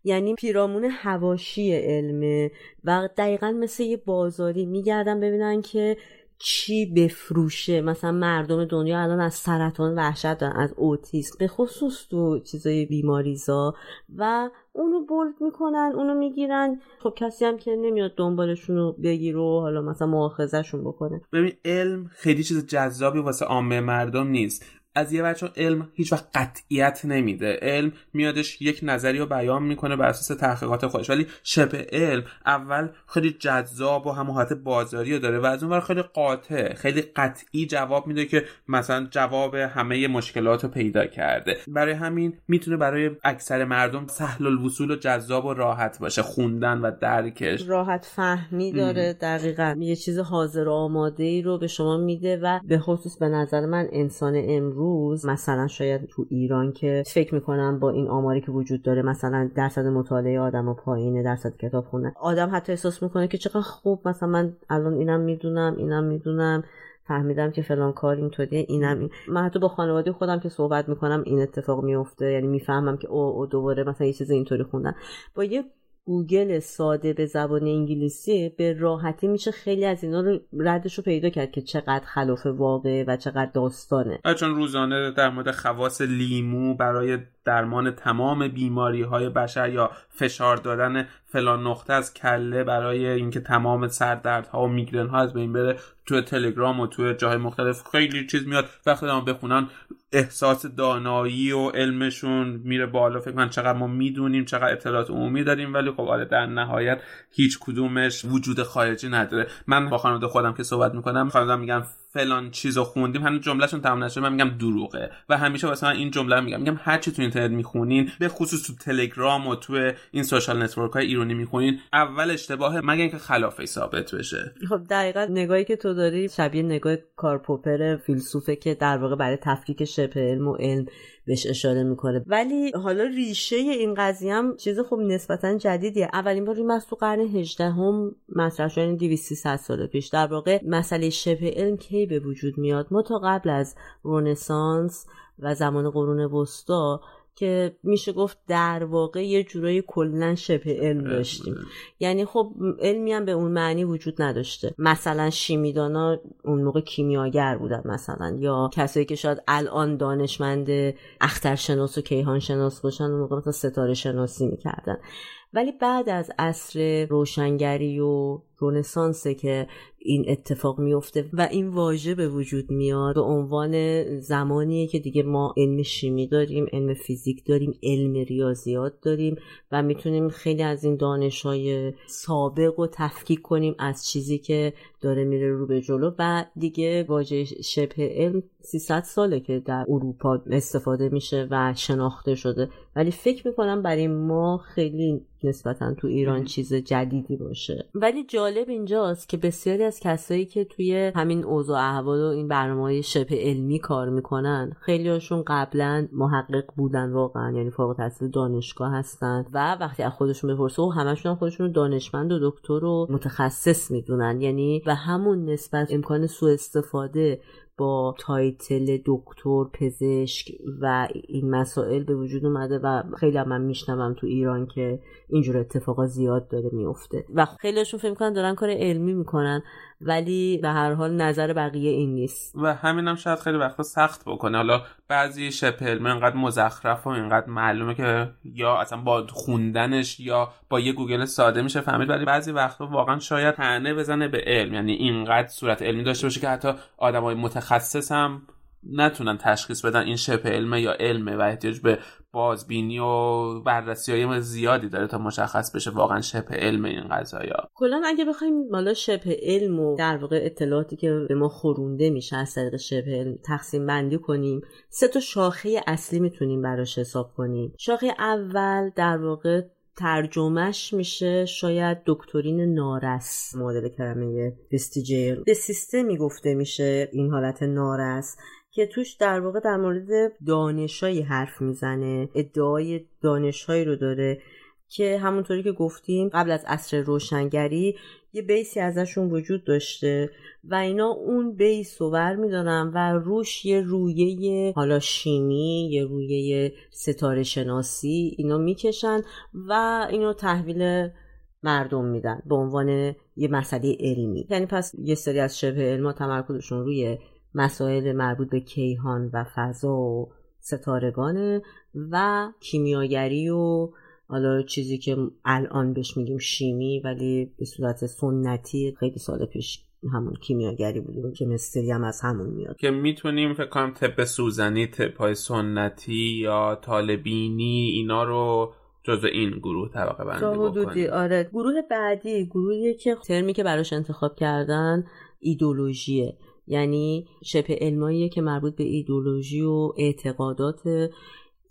یعنی پیرامون هواشی علمه و دقیقا مثل یه بازاری میگردن ببینن که چی بفروشه؟ مثلا مردم دنیا الان از سرطان وحشت دارن از اوتیسم به خصوص تو چیزای بیماریزا. و اونو بولد می‌کنن اونو می‌گیرن. خب کسی هم که نمیاد دنبالشون رو بگیره و حالا مثلا مؤاخذهشون بکنه. ببین علم خیلی چیز جذابی واسه عامه مردم نیست. از یه بچه علم هیچ وقت قطعیت نمیده. علم میادش یک نظری رو بیان می‌کنه بر اساس تحقیقات خودش. ولی شبه علم اول خیلی جذاب و همون حالت بازاری رو داره و از اون خیلی قاطع خیلی قطعی جواب میده که مثلا جواب همه مشکلات رو پیدا کرده. برای همین می‌تونه برای اکثر مردم سهل الوصول و جذاب و راحت باشه. خوندن و درکش. راحت فهمی داره دقیقا. یه چیز حاضر و آماده ای رو به شما میده و به خصوص به نظر من انسان امروز روز مثلا شاید تو ایران که فکر می‌کنم با این آماری که وجود داره مثلا درصد مطالعه آدم و پایینه درصد کتاب خونه آدم حتی احساس می‌کنه که چقدر خوب مثلا من الان اینم می‌دونم اینم می‌دونم فهمیدم که فلان کار اینطوریه اینم این. من حتی با خانواده خودم که صحبت می‌کنم این اتفاق میفته یعنی می‌فهمم که او, او دوباره مثلا یه چیز اینطوری خوندن با یه گوگل ساده به زبان انگلیسی به راحتی میشه خیلی از اینا رو ردش رو پیدا کرد که چقدر خلاف واقعه و چقدر داستانه. چون روزانه در مورد خواص لیمو برای درمان تمام بیماری های بشر یا فشار دادن فلان نقطه از کله برای اینکه تمام سردردها و میگرن ها از بین بره تو تلگرام و تو جاهای مختلف خیلی چیز میاد. وقتی دارم بخونن احساس دانایی و علمشون میره بالا. فکر من چقدر ما می‌دونیم چقدر اطلاعات عمومی داریم. ولی خب آره در نهایت هیچ کدومش وجود خارجی نداره. من با خانواده خودم که صحبت می‌کنم خانواده میگن فلان چیزو خوندیم هنوز جملهشون تمام نشده. من میگم دروغه. و همیشه واسه من این جمله میگم. میگم هر چی تو اینترنت می‌خونین به خصوص تو تلگرام و تو این social network های ایرانی می‌خونین اول اشتباهه مگه اینکه خلافش ثابت بشه. خب دقیقا نگاهی که تو داری شبیه نگاه کارل پوپر فیلسوفه که در واقع برای تفکیک شبه علم و علم بهش اشاره می‌کنه. ولی حالا ریشه این قضیه هم چیز خوب نسبتا جدیدیه. اولین بار این تو قرن 18 هم مطرح شده 200 سال پیش. در واقع مسئله شبه علم کی به وجود میاد؟ ما تا قبل از رونسانس و زمان قرون وسطا که میشه گفت در واقع یه جورایی کلا شبه علم داشتیم. یعنی خب علمی هم به اون معنی وجود نداشته. مثلا شیمیدانا اون موقع کیمیاگر بودن مثلا یا کسایی که شاید الان دانشمند اخترشناس و کیهان شناس باشن اون موقع مثلا ستاره شناسی می‌کردن. ولی بعد از عصر روشنگری و رونسانسه که این اتفاق میفته و این واژه به وجود میاد به عنوان زمانیه که دیگه ما علم شیمی داریم علم فیزیک داریم علم ریاضیات داریم و می‌تونیم خیلی از این دانش های سابق و تفکیک کنیم از چیزی که داره میره رو به جلو و دیگه واژه شبه علم 300 ساله که در اروپا استفاده میشه و شناخته شده. ولی فکر می‌کنم برای ما خیلی نسبتا تو ایران چیز جدیدی باشه. ولی جالب اینجاست که بسیاری از کسایی که توی همین اوضاع احوال و این برنامه شبه علمی کار می‌کنن خیلی هاشون قبلا محقق بودن واقعا یعنی فوق التحصیل دانشگاه هستن و وقتی از خودشون بپرسه و همشون خودشون رو دانشمند و دکتر و متخصص می‌دونن یعنی و همون نسبت امکان سوء استفاده با تایتل دکتر پزشک و این مسائل به وجود اومده و خیلی هم من میشنوم تو ایران که اینجور اتفاقا زیاد داره میفته و خیلیشون فکر می‌کنن دارن کار علمی می‌کنن. ولی به هر حال نظر بقیه این نیست. و همین هم شاید خیلی وقتا سخت بکنه. حالا بعضی شبه علمی انقدر مزخرف و اینقدر معلومه که یا اصلا با خوندنش یا با یه گوگل ساده میشه فهمید ولی بعضی وقتا واقعا شاید تنه بزنه به علم. یعنی اینقدر صورت علمی داشته باشه که حتی آدمای متخصص هم نتونن تشخیص بدن این شبه علمه یا علمه و احتیاج به بازبینی و بررسی های زیادی داره تا مشخص بشه واقعا شبه علم این قضايا کلا اگه بخوایم بالا شبه علم و در واقع اطلاعاتی که به ما خورونده میشه از طریق شبه علم تقسیم بندی کنیم سه تا شاخه اصلی می‌تونیم براش حساب کنیم. شاخه اول در واقع ترجمهش میشه شاید دکترین نارس مدل کلمه وستیجر به سیستمی گفته میشه این حالت نارس. که توش در واقع در مورد دانشایی حرف می‌زنه ادعای دانشهایی رو داره که همونطوری که گفتیم قبل از عصر روشنگری یه بیسی ازشون وجود داشته و اینا اون بیس رو بر میدارن و روش یه رویه حالا شیمی یه رویه ستاره شناسی اینا می‌کشن و اینو تحویل مردم میدن به عنوان یه مسئله علمی. یعنی پس یه سری از شبه علما تمرکزشون روی مسائل مربوط به کیهان و فضا و ستارگانه و کیمیاگری و حالا چیزی که الان بهش میگیم شیمی ولی به صورت سنتی خیلی سال پیش همون کیمیاگری بود که مستری هم از همون میاد. که می‌تونیم فکر کنم طب سوزنی طب سنتی یا طالبینی اینا رو جزو این گروه طبقه بندی بکنیم. آره. گروه بعدی گروهی که ترمی که براش انتخاب کردن ایدولوژیه. یعنی شبه علماییه که مربوط به ایدولوژی و اعتقادات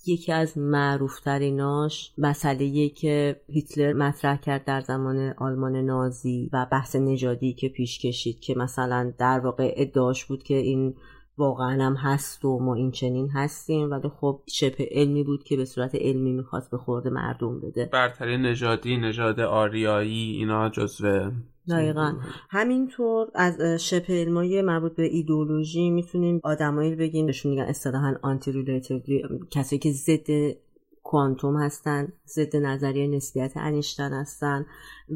یکی از معروفتریناش مسئله که هیتلر مطرح کرد در زمان آلمان نازی و بحث نژادی که پیش کشید که مثلا در واقع ادعاش بود که این واقعا هم هست و ما این چنین هستیم ولی خب شبه علمی بود که به صورت علمی می‌خواست به خورد مردم بده. برتری نژادی نژاد آریایی اینا جزو دقیقا. همینطور از شبه علمای مربوط به ایدولوژی می‌تونیم آدمایی بگیم بهشون میگن اصطلاحا آنتی کسایی که ضد کوانتوم هستن ضد نظریه نسبیت انیشتن هستن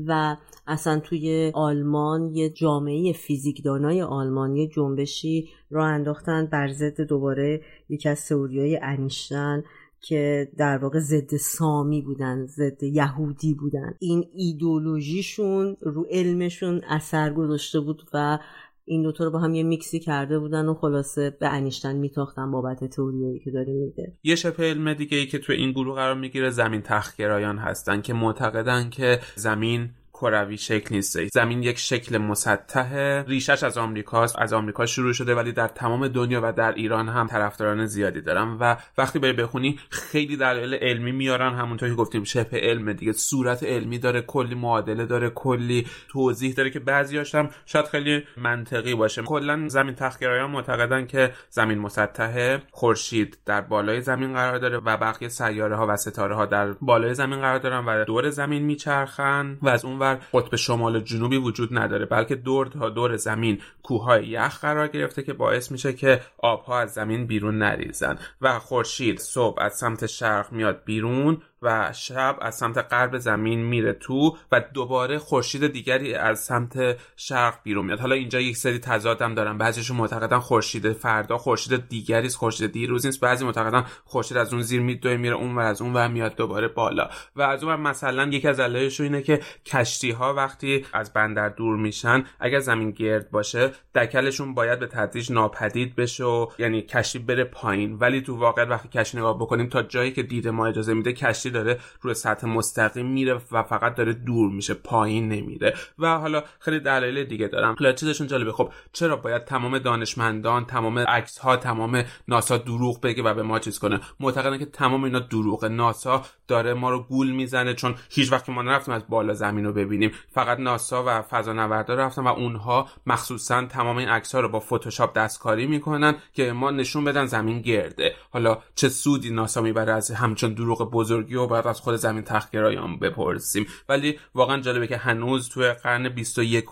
و اصلا توی آلمان یه جامعه فیزیکدانای آلمان یه جنبشی را انداختن بر ضد دوباره یکی از تئوریای انیشتن که در واقع ضد سامی بودن ضد یهودی بودن. این ایدولوژیشون رو علمشون اثر گذاشته بود و این دوتا رو با هم یه میکسی کرده بودن و خلاصه به انیشتن میتاختن بابت تئوریایی که داره میده یه شبه علم دیگه ای که تو این گروه قرار می‌گیره زمین تخگرایان هستن که معتقدن که زمین کروی شکل نیست. زمین یک شکل مسطح ریشش از آمریکاست از آمریکا شروع شده ولی در تمام دنیا و در ایران هم طرفداران زیادی دارم و وقتی بری بخونی خیلی دلایل علمی میارن. همونطور که گفتیم شبه علم دیگه صورت علمی داره کلی معادله داره کلی توضیح داره که بعضیاش هم شاید خیلی منطقی باشه. کلا زمین تخگرایان معتقدن که زمین مسطح خورشید در بالای زمین قرار داره و بقیه سیاره ها و ستاره ها در بالای زمین قرار دارن و دور زمین میچرخن و از اونور قطب شمال و جنوبی وجود نداره بلکه دور تا دور زمین کوههای یخ قرار گرفته که باعث میشه که آبها از زمین بیرون نریزن و خورشید صبح از سمت شرق میاد بیرون و شب از سمت غرب زمین میره تو و دوباره خورشید دیگری از سمت شرق بیرون میاد. حالا اینجا یک سری تضاد هم دارن. بعضیشون معتقدن خورشید فردا خورشید دیگری است خورشید دیروز نیست. بعضی معتقدن خورشید از اون زیر میدوه میره اون و از اون و میاد دوباره بالا. و از اون مثلا یکی از علایشش اینه که کشتی ها وقتی از بندر دور میشن اگر زمین گرد باشه دکلشون باید به تدریج ناپدید بشه و یعنی کشتی بره پایین. ولی تو واقع وقتی کشتی نگاه بکنیم تا جایی که دید ما اجازه میده کشتی داره روی سطح مستقیم میره و فقط داره دور میشه پایین نمیره. و حالا خیلی دلایل دیگه دارم. حالا چیزشون جالبه. خب چرا باید تمام دانشمندان تمام عکس ها تمام ناسا دروغ بگه و به ما چیز کنه؟ معتقدن که تمام اینا دروغه. ناسا داره ما رو گول می‌زنه چون هیچ وقت ما نرفتیم از بالا زمین رو ببینیم. فقط ناسا و فضانوردا رفتن و اونها مخصوصا تمام این عکس ها رو با فتوشاپ دستکاری می‌کنن که ما نشون بدن زمین گرده. حالا چه سودی ناسا می‌بره از همچون دروغ بزرگی باید از خود زمین تخگرایان بپرسیم. ولی واقعا جالبه که هنوز توی قرن 21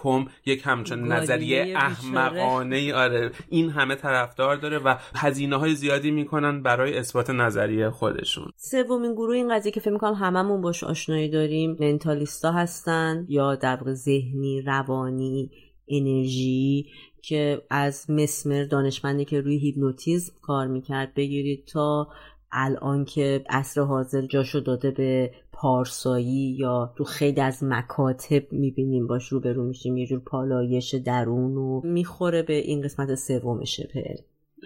یک همچون نظریه احمقانه ای آره این همه طرفدار داره و هزینه های زیادی می‌کنن برای اثبات نظریه خودشون. سومین گروه این قضیه که فکر می‌کنم هممون باش آشنایی داریم منتالیستا هستن یا در ذهنی روانی انرژی که از مسمر دانشمندی که روی هیپنوتیزم کار می‌کرد بگیرید تا الان که عصر حاضر جاشو داده به پارسایی یا تو خیلی از مکاتب می‌بینیم باش روبرو میشیم یه جور پالایش درون و می‌خوره به این قسمت سوم شپل.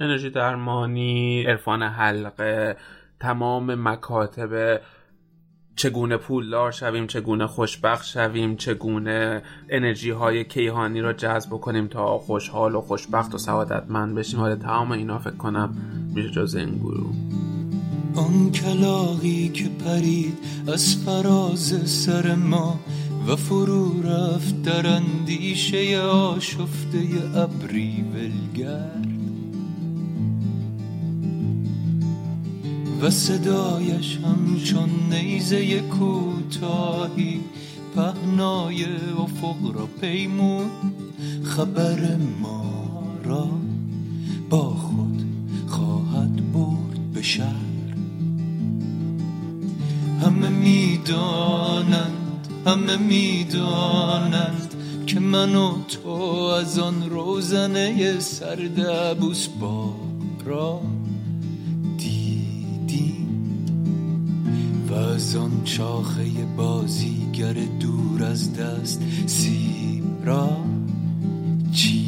انرژی درمانی عرفان حلقه تمام مکاتب چگونه پولدار شویم چگونه خوشبخت شویم چگونه انرژی های کیهانی رو جذب کنیم تا خوشحال و خوشبخت و سعادتمند بشیم. حالا تمام اینا فکر کنم میشه جز این گروه. آن کلاقی که پرید از فراز سر ما و فرو رفت در اندیشه آشفته ابری ولگرد. و صدایش همچون نیزه کوتاهی پهنای افق را پیمون خبر ما را با خود خواهد برد به همه می‌دانند همه می‌دانند که من و تو از آن روزنه سردبوس با را دیدیم و از آن چاخه بازیگر دور از دست سیب را پیوستیم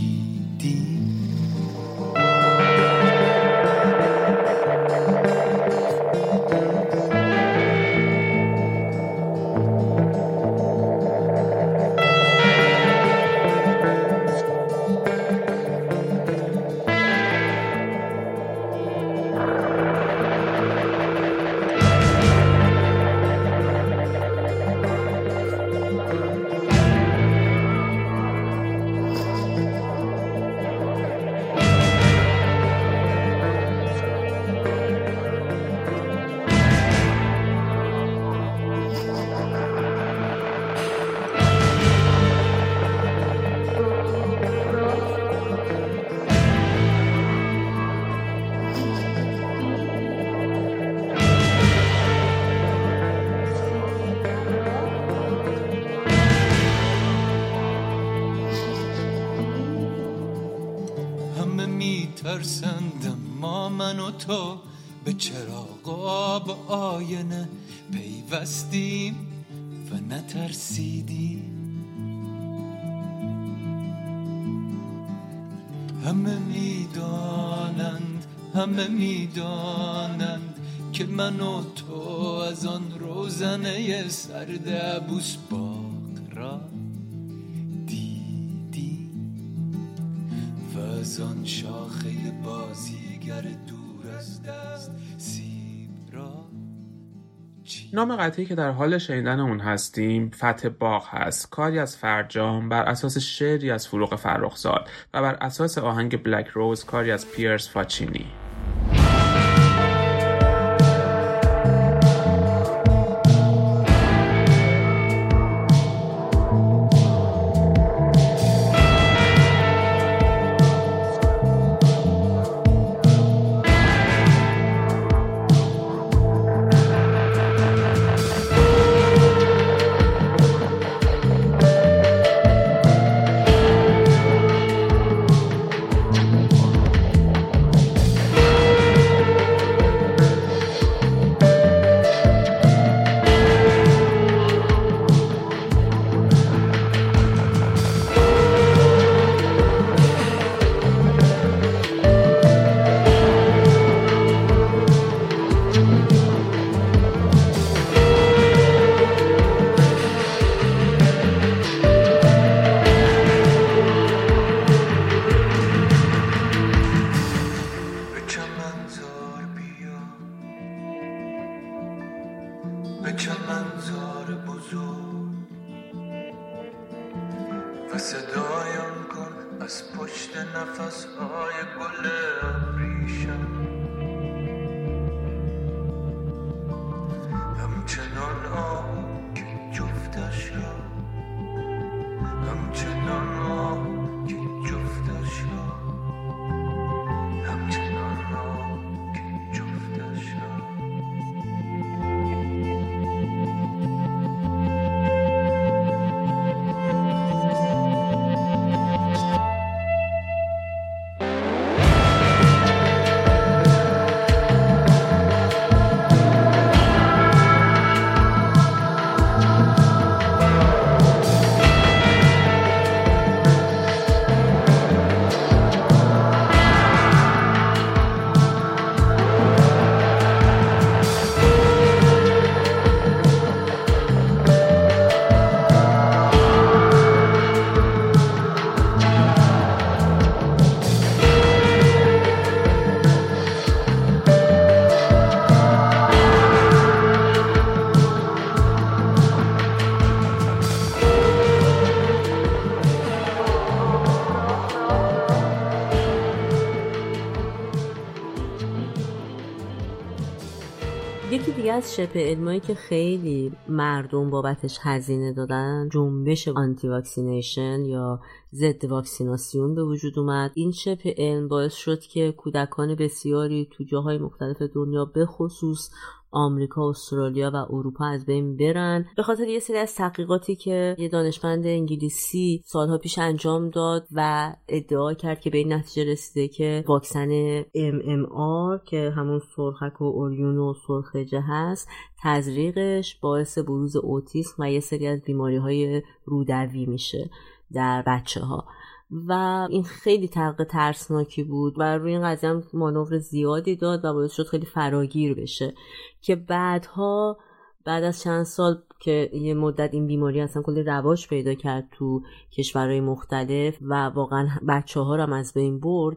همه می‌دانند که من و تو از آن روزنه سرد عبوس باق را دیدی و از آن شاخه بازیگر دور از دست سیب را نام قطعی که در حال شنیدن اون هستیم فتح باغ هست. کاری از فرجام بر اساس شعری از فروغ فرخزاد و بر اساس آهنگ بلک روز کاری از پیرس فاچینی. از شبه علمایی که خیلی مردم بابتش هزینه دادن جنبش anti-vaccination یا ضد واکسیناسیون به وجود اومد. این شبه علم باعث شد که کودکان بسیاری تو جاهای مختلف دنیا به خصوص آمریکا، استرالیا و اروپا از بین برن. به خاطر یه سری از تحقیقاتی که یه دانشمند انگلیسی سالها پیش انجام داد و ادعا کرد که به این نتیجه رسیده که واکسن MMR که همون سرخک و اوریون و سرخجه هست تزریقش باعث بروز اوتیسم و یه سری از بیماری های رودوی میشه در بچه ها و این خیلی تلقه ترسناکی بود و روی این قضیه هم مانور زیادی داد و باعث شد خیلی فراگیر بشه که بعدها بعد از چند سال که یه مدت این بیماری اصلا کلی رواج پیدا کرد تو کشورهای مختلف و واقعا بچه ها رو هم از بین برد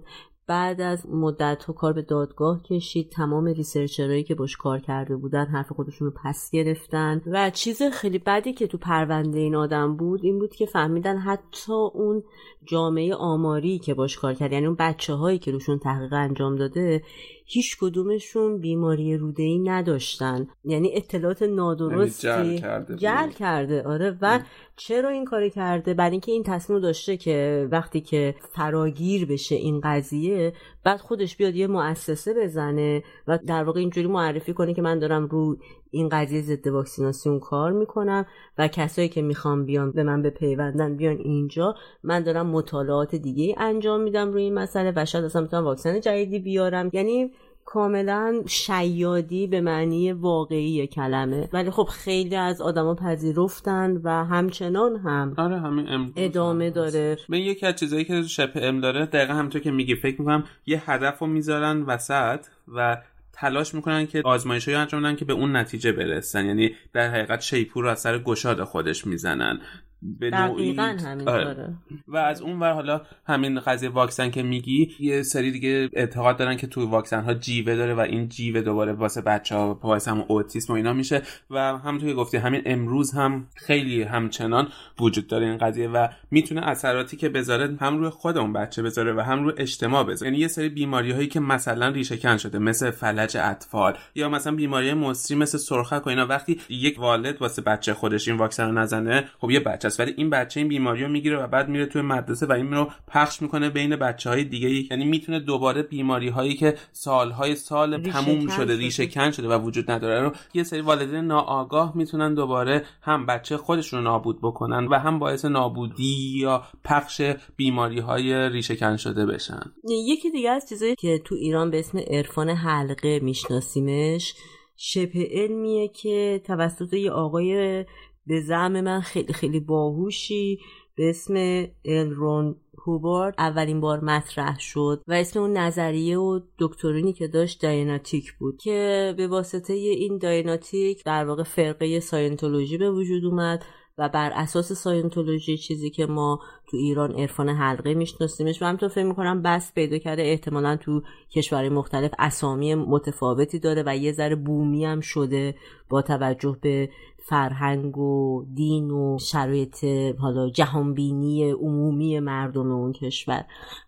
بعد از مدت ها کار به دادگاه کشید تمام ریسرچرهایی که باش کار کرده بودن حرف خودشون رو پس گرفتن. و چیز خیلی بدی که تو پرونده این آدم بود این بود که فهمیدن حتی اون جامعه آماری که باش کار کرد یعنی اون بچه هایی که روشون تحقیق انجام داده هیچ کدومشون بیماری روده ای نداشتن. یعنی اطلاعات نادرستی یعنی جل کرده. جل کرده. آره و چرا این کار کرده؟ برای اینکه این تصمیم داشته که وقتی که فراگیر بشه این قضیه بعد خودش بیاد یه مؤسسه بزنه و در واقع اینجوری معرفی کنه که من دارم رو این قضیه ضد واکسیناسیون کار می‌کنم و کسایی که می‌خوام بیان به من بپیوندن بیان اینجا من دارم مطالعات دیگه انجام میدم روی این مسئله و شاید اصلا می‌تونم واکسن جدیدی بیارم. یعنی کاملا شیادی به معنی واقعی کلمه. ولی خب خیلی از آدما پذیرفتن و همچنان هم آره همین ادامه هم داره. من یکی از چیزایی که شبه علم داره دقیقا همونطور که میگی فکر می‌کنم یه هدف رو می‌ذارن وسط و تلاش می‌کنن که آزمایش انجام بدن که به اون نتیجه برسن. یعنی در حقیقت شیپور رو از سر گشاد خودش می‌زنن. به نوعی آره. و از اون ور حالا همین قضیه واکسن که میگی یه سری دیگه اعتقاد دارن که توی واکسن ها جیوه داره و این جیوه دوباره واسه بچه ها باعث هم اوتیسم و اینا میشه و هم توی گفتی همین امروز هم خیلی همچنان وجود داره این قضیه و می‌تونه اثراتی که بذاره هم روی خود اون بچه بذاره و هم روی اجتماع بذاره یعنی یه سری بیماری هایی که مثلا ریشه کن شده مثل فلج اطفال یا مثلا بیماری مصری مثل سرخک و اینا وقتی یک والد واسه بچه خودش این واکسن رو نزنه خب یه بچه است. ولی این بچه این بیماری رو می‌گیره و بعد میره توی مدرسه و این رو پخش می‌کنه بین بچه های دیگه. یعنی می‌تونه دوباره بیماری هایی که سالهای سال تموم شده ریشه کن شده و وجود نداره رو یه سری والدین ناآگاه می‌تونن دوباره هم بچه خودشون رو نابود بکنن و هم باعث نابودی یا پخش بیماری های ریشه کن شده بشن. یکی دیگه از چیزایی که تو ایران به اسم عرفان حلقه میشناسیمش شبه علمیه که توسط یه آقای به زعم من خیلی خیلی باهوشی. به اسم الرون هوبارد اولین بار مطرح شد و اسم اون نظریه و دکترینی که داشت دایناتیک بود که به واسطه این دایناتیک در واقع فرقه ساینتولوژی به وجود اومد و بر اساس ساینتولوژی چیزی که ما تو ایران عرفان حلقه میشناسیمش و همینطور فکر می‌کنم بس پیدا کرده احتمالا تو کشورهای مختلف اسامی متفاوتی داره و یه ذره بومی هم شده با توجه به فرهنگ و دین و شرایط حالا جهانبینی عمومی مردم اون کشور.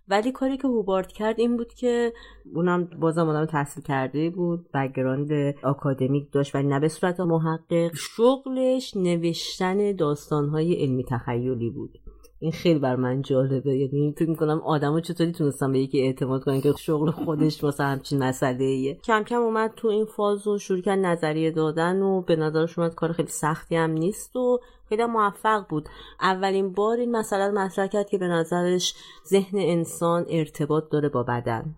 ولی کاری که هوبارد کرد این بود که اونم بازم آدم تحصیل کرده بود بگراند آکادمیک داشت ولی نه به صورت محقق. شغلش نوشتن داستانهای علمی تخیلی بود. این خیلی بر من جالبه. یعنی فکر می‌کنم آدمو چطوری تونستم به یکی اعتماد کنن که شغل خودش واسه همچین مسئله ایه کم کم اومد تو این فاز و شروع کرد نظریه دادن و به نظرش اومد کار خیلی سختی هم نیست و خیلی موفق بود. اولین بار این مسئله مطرح کرد که به نظرش ذهن انسان ارتباط داره با بدن.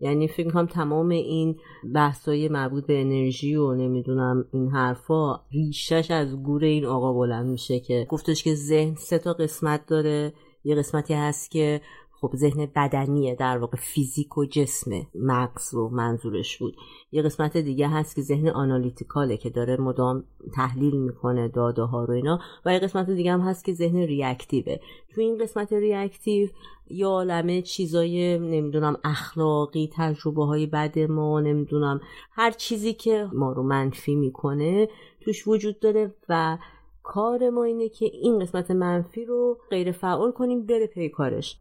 یعنی فکر کنم تمام این بحثای مربوط به انرژی و نمی‌دونم این حرفا ریشش از گور این آقا بلند میشه که گفتش که ذهن سه تا قسمت داره. یه قسمتی هست که خب ذهن بدنیه در واقع فیزیک و جسم مغز رو منظورش بود. یه قسمت دیگه هست که ذهن آنالیتیکاله که داره مدام تحلیل می‌کنه داده ها رو اینا. و یه قسمت دیگه هم هست که ذهن ریاکتیوه. تو این قسمت ریاکتیو یا عالمه چیزای نمی‌دونم اخلاقی تجربه های بد ما نمی‌دونم هر چیزی که ما رو منفی می‌کنه توش وجود داره. و کار ما اینه که این قسمت منفی رو غیر فعال کنیم بره پی کارش.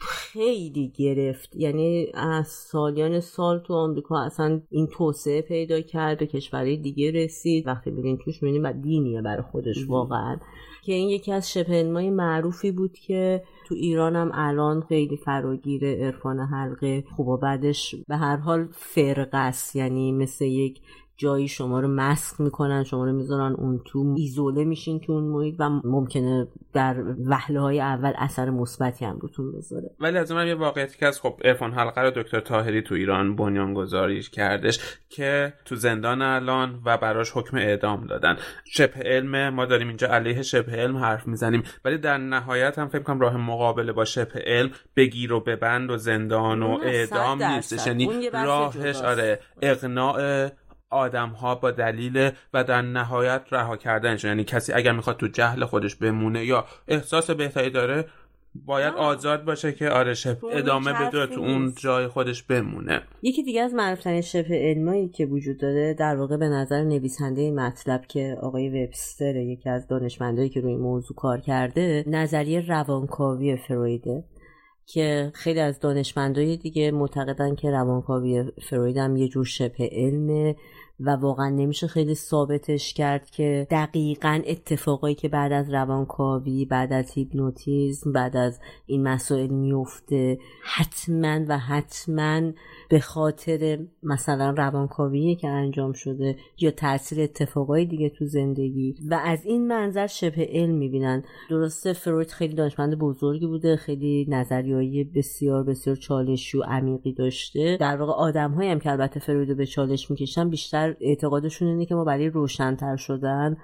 خیلی گرفت. یعنی از سالیان سال تو آمریکا اصلا این توسعه پیدا کرد به کشورهای دیگه رسید. وقتی بگین توش می‌بینیم و دینیه برای خودش واقعا. که این یکی از شبه معروفی بود که تو ایران هم الان خیلی فراگیر عرفان حلقه. خوب و بعدش به هر حال فرق است. یعنی مثل یک جایی شما رو مسک می‌کنن شما رو می‌ذارن اون تو ایزوله میشین تو اون محیط و ممکنه در وهله های اول اثر مثبتی هم روتون بذاره. ولی از اون یه واقعیتی که از خب ارفان حلقه رو دکتر تاهری تو ایران بنیان گذاریش کردش که تو زندان الان و براش حکم اعدام دادن. شبه علم ما داریم اینجا علیه شبه علم حرف می‌زنیم ولی در نهایت هم فکر کنم راه مقابله با شبه علم بگیر و ببند و زندان و اعدام نیستش یعنی راهش آره اقناع آدم ها با دلیل و در نهایت رها کردنش یعنی کسی اگر می‌خواد تو جهل خودش بمونه یا احساس بهتری داره باید آزاد باشه که آره ادامه بده تو اون جای خودش بمونه. یکی دیگه از معروفترین شبه علمایی که وجود داره در واقع به نظر نویسنده مطلب که آقای وبستر یکی از دانشمندایی که روی موضوع کار کرده نظریه روانکاوی فرویده که خیلی از دانشمندای دیگه معتقدن که روانکاوی فروید هم یه جور شبه علمه. و واقعا نمیشه خیلی ثابتش کرد که دقیقا اتفاقایی که بعد از روانکاوی بعد از هیپنوتیزم بعد از این مسائل میفته حتما و حتما به خاطر مثلا روانکاوی که انجام شده یا تاثیر اتفاقای دیگه تو زندگی. و از این منظر شبه علم می‌بینن. درسته فروید خیلی دانشمند بزرگی بوده خیلی نظریه بسیار بسیار چالشی و عمیقی داشته. در واقع آدم هم که البته فروید به چالش می‌کشن بیشتر اعتقادشون اینه که ما برای روشنتر شدن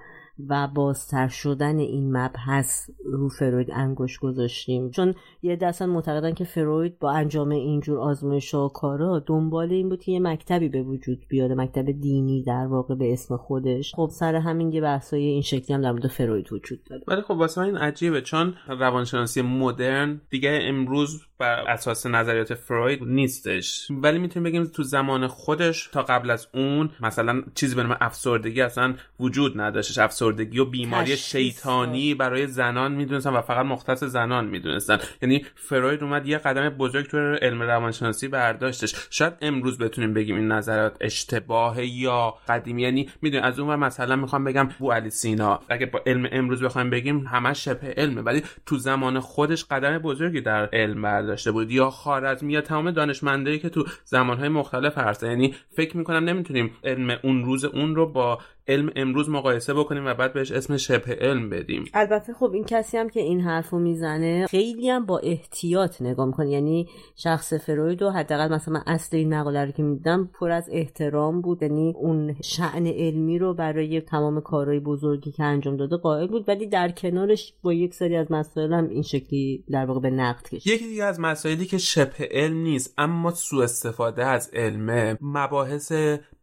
و بازتر شدن این مبحث رو فروید انگوش گذاشتیم. چون یه دستان معتقدن که فروید با انجام اینجور آزمایش و کارا دنبال این بود که یه مکتبی به وجود بیاره مکتب دینی در واقع به اسم خودش. خب سر همین یه بحثای این شکلی هم در مورد فروید وجود داره. ولی خب واسه این عجیبه چون روانشناسی مدرن دیگه امروز بر اساس نظریات فروید نیستش. ولی می‌تونیم بگیم تو زمان خودش تا قبل از اون مثلا چیزی به نام افسردگی اصلا وجود نداشتش. افسردگی و بیماری شیطانی برای زنان می‌دونستن و فقط مختص زنان می‌دونستن. یعنی فروید اومد یه قدم بزرگ تو علم روانشناسی برداشتش. شاید امروز بتونیم بگیم این نظرات اشتباه یا قدیمی. یعنی می‌دونی از اون مثلا می‌خوام بگم بو علی سینا. اگه با علم امروز بخوایم بگیم همش شبه علمه. ولی تو زمان خودش قدم بزرگی در علم برداشته بود. یا خارزمی یا تمام دانشمندایی که تو زمانهای مختلف هستن. یعنی فکر می‌کنم نمی‌تونیم علم اون روز اون رو با علم امروز مقایسه بکنیم و بعد بهش اسم شبه علم بدیم. البته خب این کسی هم که این حرفو می‌زنه خیلی هم با احتیاط نگاه می‌کنه. یعنی شخص فروید و حداقل مثلا من اصل این مقاله رو که میدم پر از احترام بود. یعنی اون شعن علمی رو برای تمام کارهای بزرگی که انجام داده قائل بود. ولی در کنارش با یک سری از مسائل هم این شکلی در واقع به نقد کشید. یکی دیگه از مسائلی که شبه علم نیست اما سوء استفاده از علمه مباحث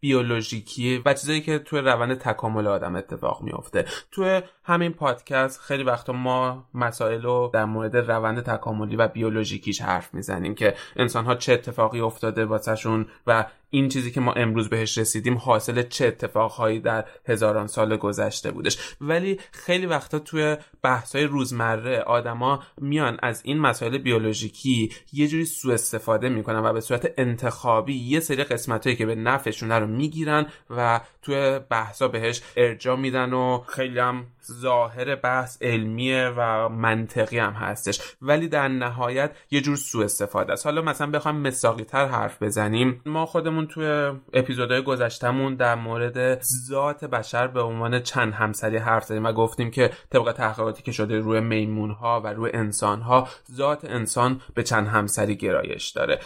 بیولوژیکی و چیزایی که توی روند تکامل آدم اتفاق میفته توی همین پادکست خیلی وقتا ما مسائل رو در مورد روند تکاملی و بیولوژیکیش حرف می‌زنیم که انسان ها چه اتفاقی افتاده واسهشون و این چیزی که ما امروز بهش رسیدیم حاصل چه اتفاقهایی در هزاران سال گذشته بودش. ولی خیلی وقتا توی بحث‌های روزمره آدما میان از این مسائل بیولوژیکی یه جوری سوء استفاده می‌کنن و به صورت انتخابی یه سری قسمتهایی که به نفعشونه رو می‌گیرن و توی بحثا بهش ارجاع میدن و خیلی هم ظاهر بحث علمیه و منطقی هم هستش. ولی در نهایت یه جور سوء استفاده است. حالا مثلا بخوام مساقی تر حرف بزنیم. ما خودمون توی اپیزودهای گذشتهمون در مورد ذات بشر به عنوان چند همسری حرف زدیم و گفتیم که طبق تحقیقاتی که شده روی میمون ها و روی انسان ها ذات انسان به چند همسری گرایش داره.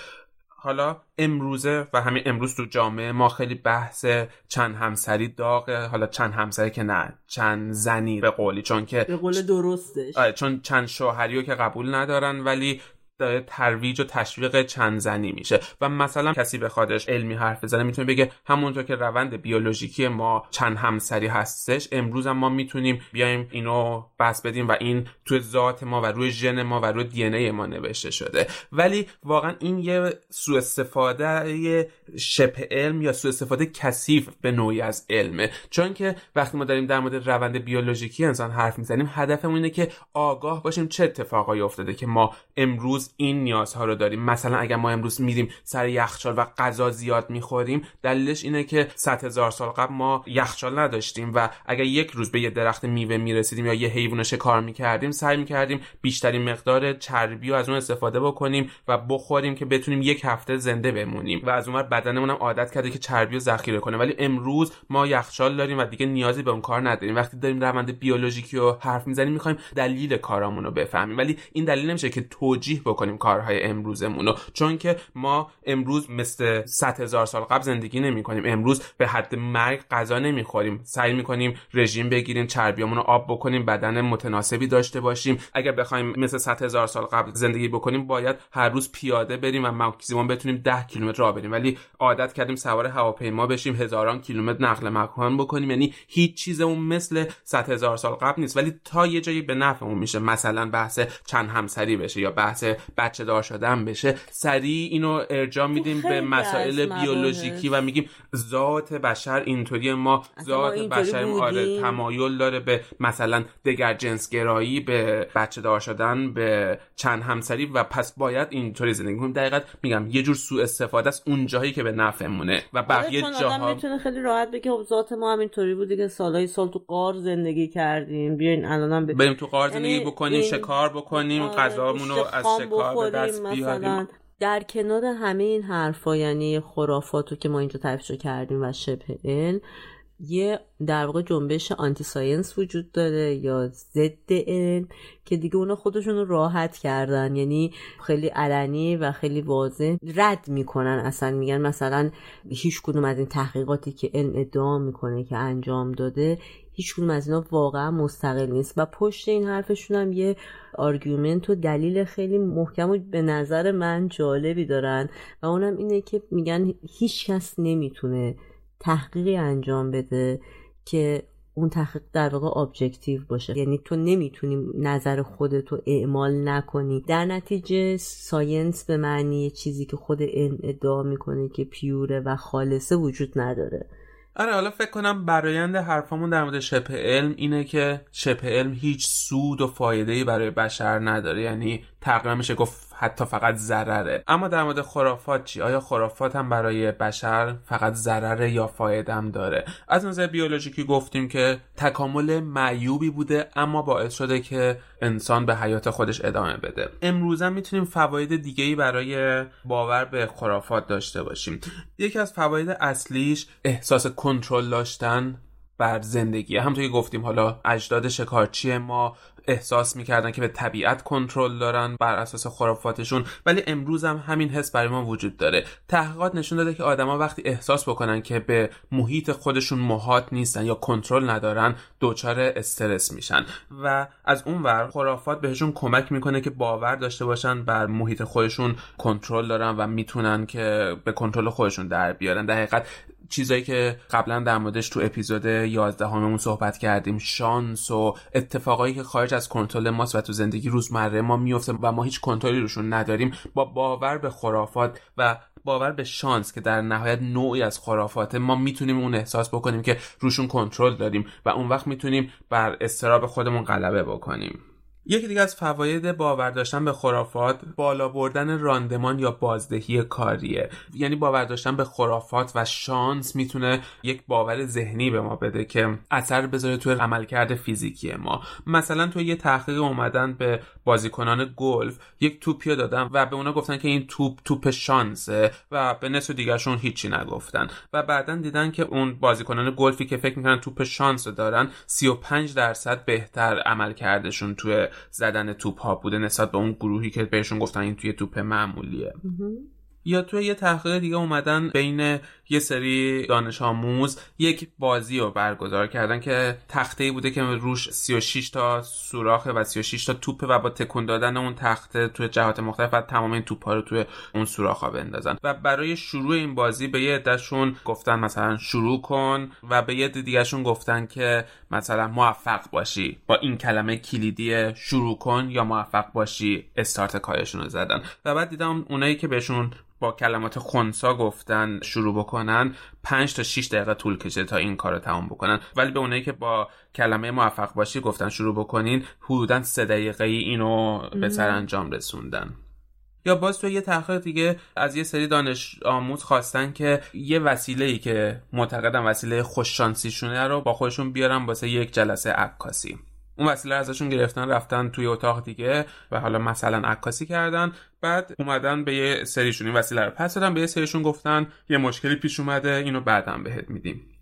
حالا امروزه و همین امروز تو جامعه ما خیلی بحث چند همسری داغه. حالا چند همسری که نه چند زنی به قولی چون که به قول درستش. آره چون چند شوهری رو که قبول ندارن ولی داره ترویج و تشویق چند زنی میشه. و مثلا کسی بخوادش علمی حرف بزنه می‌تونه بگه همونطور که روند بیولوژیکی ما چند همسری هستش امروز هم ما می‌تونیم بیایم اینو بس بدیم و این تو ذات ما و روی ژن ما و روی دی ای ما نوشته شده. ولی واقعا این یه سوء استفاده شبه علم یا سوء استفاده کثیف به نوعی از علمه. چون که وقتی ما داریم در مورد روند بیولوژیکی انسان حرف می‌زنیم هدفمون اینه که آگاه باشیم چه اتفاقایی افتاده که ما امروز این نیازها رو داریم. مثلا اگر ما امروز میریم سر یخچال و غذا زیاد می‌خوریم دلیلش اینه که 100 هزار سال قبل ما یخچال نداشتیم و اگر یک روز به یه درخت میوه می‌رسیدیم یا یه حیوان شکار می‌کردیم سعی می‌کردیم بیشترین مقدار چربی رو از اون استفاده بکنیم و بخوریم که بتونیم یک هفته زنده بمونیم. و از اون بدنمون هم عادت کرده که چربی رو ذخیره کنه. ولی امروز ما یخچال داریم و دیگه نیازی به اون کار نداریم. وقتی داریم روند بیولوژیکی رو حرف می‌زنیم می‌خوایم دلیل کارامون رو بفهمیم. ولی این دلیل نمیشه که توجیه بکنیم کارهای امروزمون رو چون که ما امروز مثل 100 هزار سال قبل زندگی نمی کنیم امروز به حد مرگ غذا نمی‌خوریم. سعی می‌کنیم رژیم بگیریم چربیامون رو آب بکنیم بدن متناسبی داشته باشیم. اگر بخوایم مثل 100 هزار سال قبل زندگی بکنیم باید هر روز پیاده بریم و ماکسیموم بتونیم 10 کیلومتر راه بریم. ولی عادت کردیم سوار هواپیما بشیم هزاران کیلومتر نقل مکان بکنیم. یعنی هیچ چیزمون مثل 100 هزار سال قبل نیست. ولی تا یه جایی به نفعمون میشه. مثلا بحث چند همسری بشه یا بحث بچه دار شدن بشه. سریع اینو ارجاع میدیم به مسائل بیولوژیکی و میگیم ذات بشر اینطوری ما ذات بشر آره. تمایل داره به مثلا دگر جنس گرایی به بچه دار شدن به چند همسری و پس باید اینطوری زندگی کنیم. دقیقا میگم یه جور سوء استفاده است اون جاهایی که به نفعمونه و بقیه آره، آدم جاها می‌تونه خیلی راحت بگه خب ذات ما همینطوری بوده که سالهای سال تو قار زندگی کردیم. بیاین الانم ب... بریم تو زندگی یعنی بکنیم این- شکار بکنیم آره، غذامون رو از شکار بخوریم مثلا در کنار همه این حرفا یعنی خرافاتو که ما اینجا تعریفشو کردیم و شبه علم یه در واقع جنبش آنتی ساینس وجود داره یا ضد علم که دیگه اونا خودشون رو راحت کردن. یعنی خیلی علنی و خیلی واضح رد می‌کنن اصلا. میگن مثلا هیچ کدوم از این تحقیقاتی که علم ادعا می‌کنه که انجام داده هیچ کدوم از اینا واقعا مستقل نیست. و پشت این حرفشون هم یه argument و دلیل خیلی محکم و به نظر من جالبی دارن. و اونم اینه که میگن هیچ کس نمی‌تونه تحقیقی انجام بده که اون تحقیق در واقع objective باشه. یعنی تو نمی‌تونی نظر خودتو اعمال نکنی. در نتیجه science به معنی چیزی که خود علم ادعا می‌کنه که pure ه و خالصه وجود نداره. آره حالا فکر کنم برایند حرفامون در مورد شبه علم اینه که شبه علم هیچ سود و فایده برای بشر نداره. یعنی تقریبا میشه گفت حتی فقط ضرره. اما در مورد خرافات چی؟ آیا خرافات هم برای بشر فقط ضرره یا فایده هم داره؟ از نظر بیولوژیکی گفتیم که تکامل معیوبی بوده اما باعث شده که انسان به حیات خودش ادامه بده. امروز هم می‌تونیم فواید دیگه ای برای باور به خرافات داشته باشیم. یکی از فواید اصلیش احساس کنترل داشتن بر زندگی. همونطور که گفتیم حالا اجداد شکارچی ما احساس می‌کردن که به طبیعت کنترل دارن بر اساس خرافاتشون ولی امروز هم همین حس برای ما وجود داره. تحقیقات نشون داده که آدما وقتی احساس بکنن که به محیط خودشون محاط نیستن یا کنترل ندارن دچار استرس میشن. و از اون ور خرافات بهشون کمک می‌کنه که باور داشته باشن بر محیط خودشون کنترل دارن و می‌تونن که به کنترل خودشون در بیارن. در حقیقت چیزایی که قبلا در موردش تو اپیزود 11 هممون صحبت کردیم شانس و اتفاقایی که خارج از کنترل ماست و تو زندگی روزمره ما میفته و ما هیچ کنترلی روشون نداریم با باور به خرافات و باور به شانس که در نهایت نوعی از خرافاته ما می‌تونیم اون احساس بکنیم که روشون کنترل داریم و اون وقت می‌تونیم بر استراب خودمون غلبه بکنیم. یکی دیگه از فواید باور داشتن به خرافات بالا بردن راندمان یا بازدهی کاریه. یعنی باور داشتن به خرافات و شانس می‌تونه یک باور ذهنی به ما بده که اثر بذاره توی عملکرد فیزیکی ما. مثلا تو یه تحقیق اومدن به بازیکنان گلف یک توپی دادن و به اونا گفتن که این توپ توپ شانسه و به نصف دیگرشون هیچی نگفتن. و بعدا دیدن که اون بازیکنان گلفی که فکر می‌کنن توپ شانس دارن 35 درصد بهتر عملکردشون توی زدن توپ ها بوده نسبت به اون گروهی که بهشون گفتن این توی توپ معمولیه. یا توی یه تحقیق دیگه اومدن بین یه سری دانش آموز یک بازی رو برگزار کردن که تخته ای بوده که روش 36 تا سوراخ و 36 تا توپه و با تکون دادن اون تخته توی جهات مختلف و تمام این توپ ها رو توی اون سوراخ ها بندازن. و برای شروع این بازی به یه عدهشون گفتن مثلا شروع کن و به یه دیگهشون گفتن که مثلا موفق باشی. با این کلمه کلیدی شروع کن یا موفق باشی استارت کارشون رو زدن. و بعد دیدم اونایی که بهشون با کلمات خونسا گفتن شروع بکنن 5 تا 6 دقیقه طول کشیده تا این کار رو تمام بکنن. ولی به اونایی که با کلمه موفق باشی گفتن شروع بکنین حدودا 3 دقیقه ای اینو به سر انجام رسوندن. یا باز تو یه تحقیق دیگه از یه سری دانش آموز خواستن که یه وسیله ای که معتقدن وسیله خوششانسیشونه رو با خودشون بیارن واسه یک جلسه عکاسی. اون وسیله ازشون گرفتن رفتن توی اتاق دیگه و حالا مثلا عکاسی کردن. بعد اومدن به یه سریشون این وسیله رو پس دادن به یه سریشون گفتن یه مشکلی پیش اومده اینو بعدم بهت میدیم.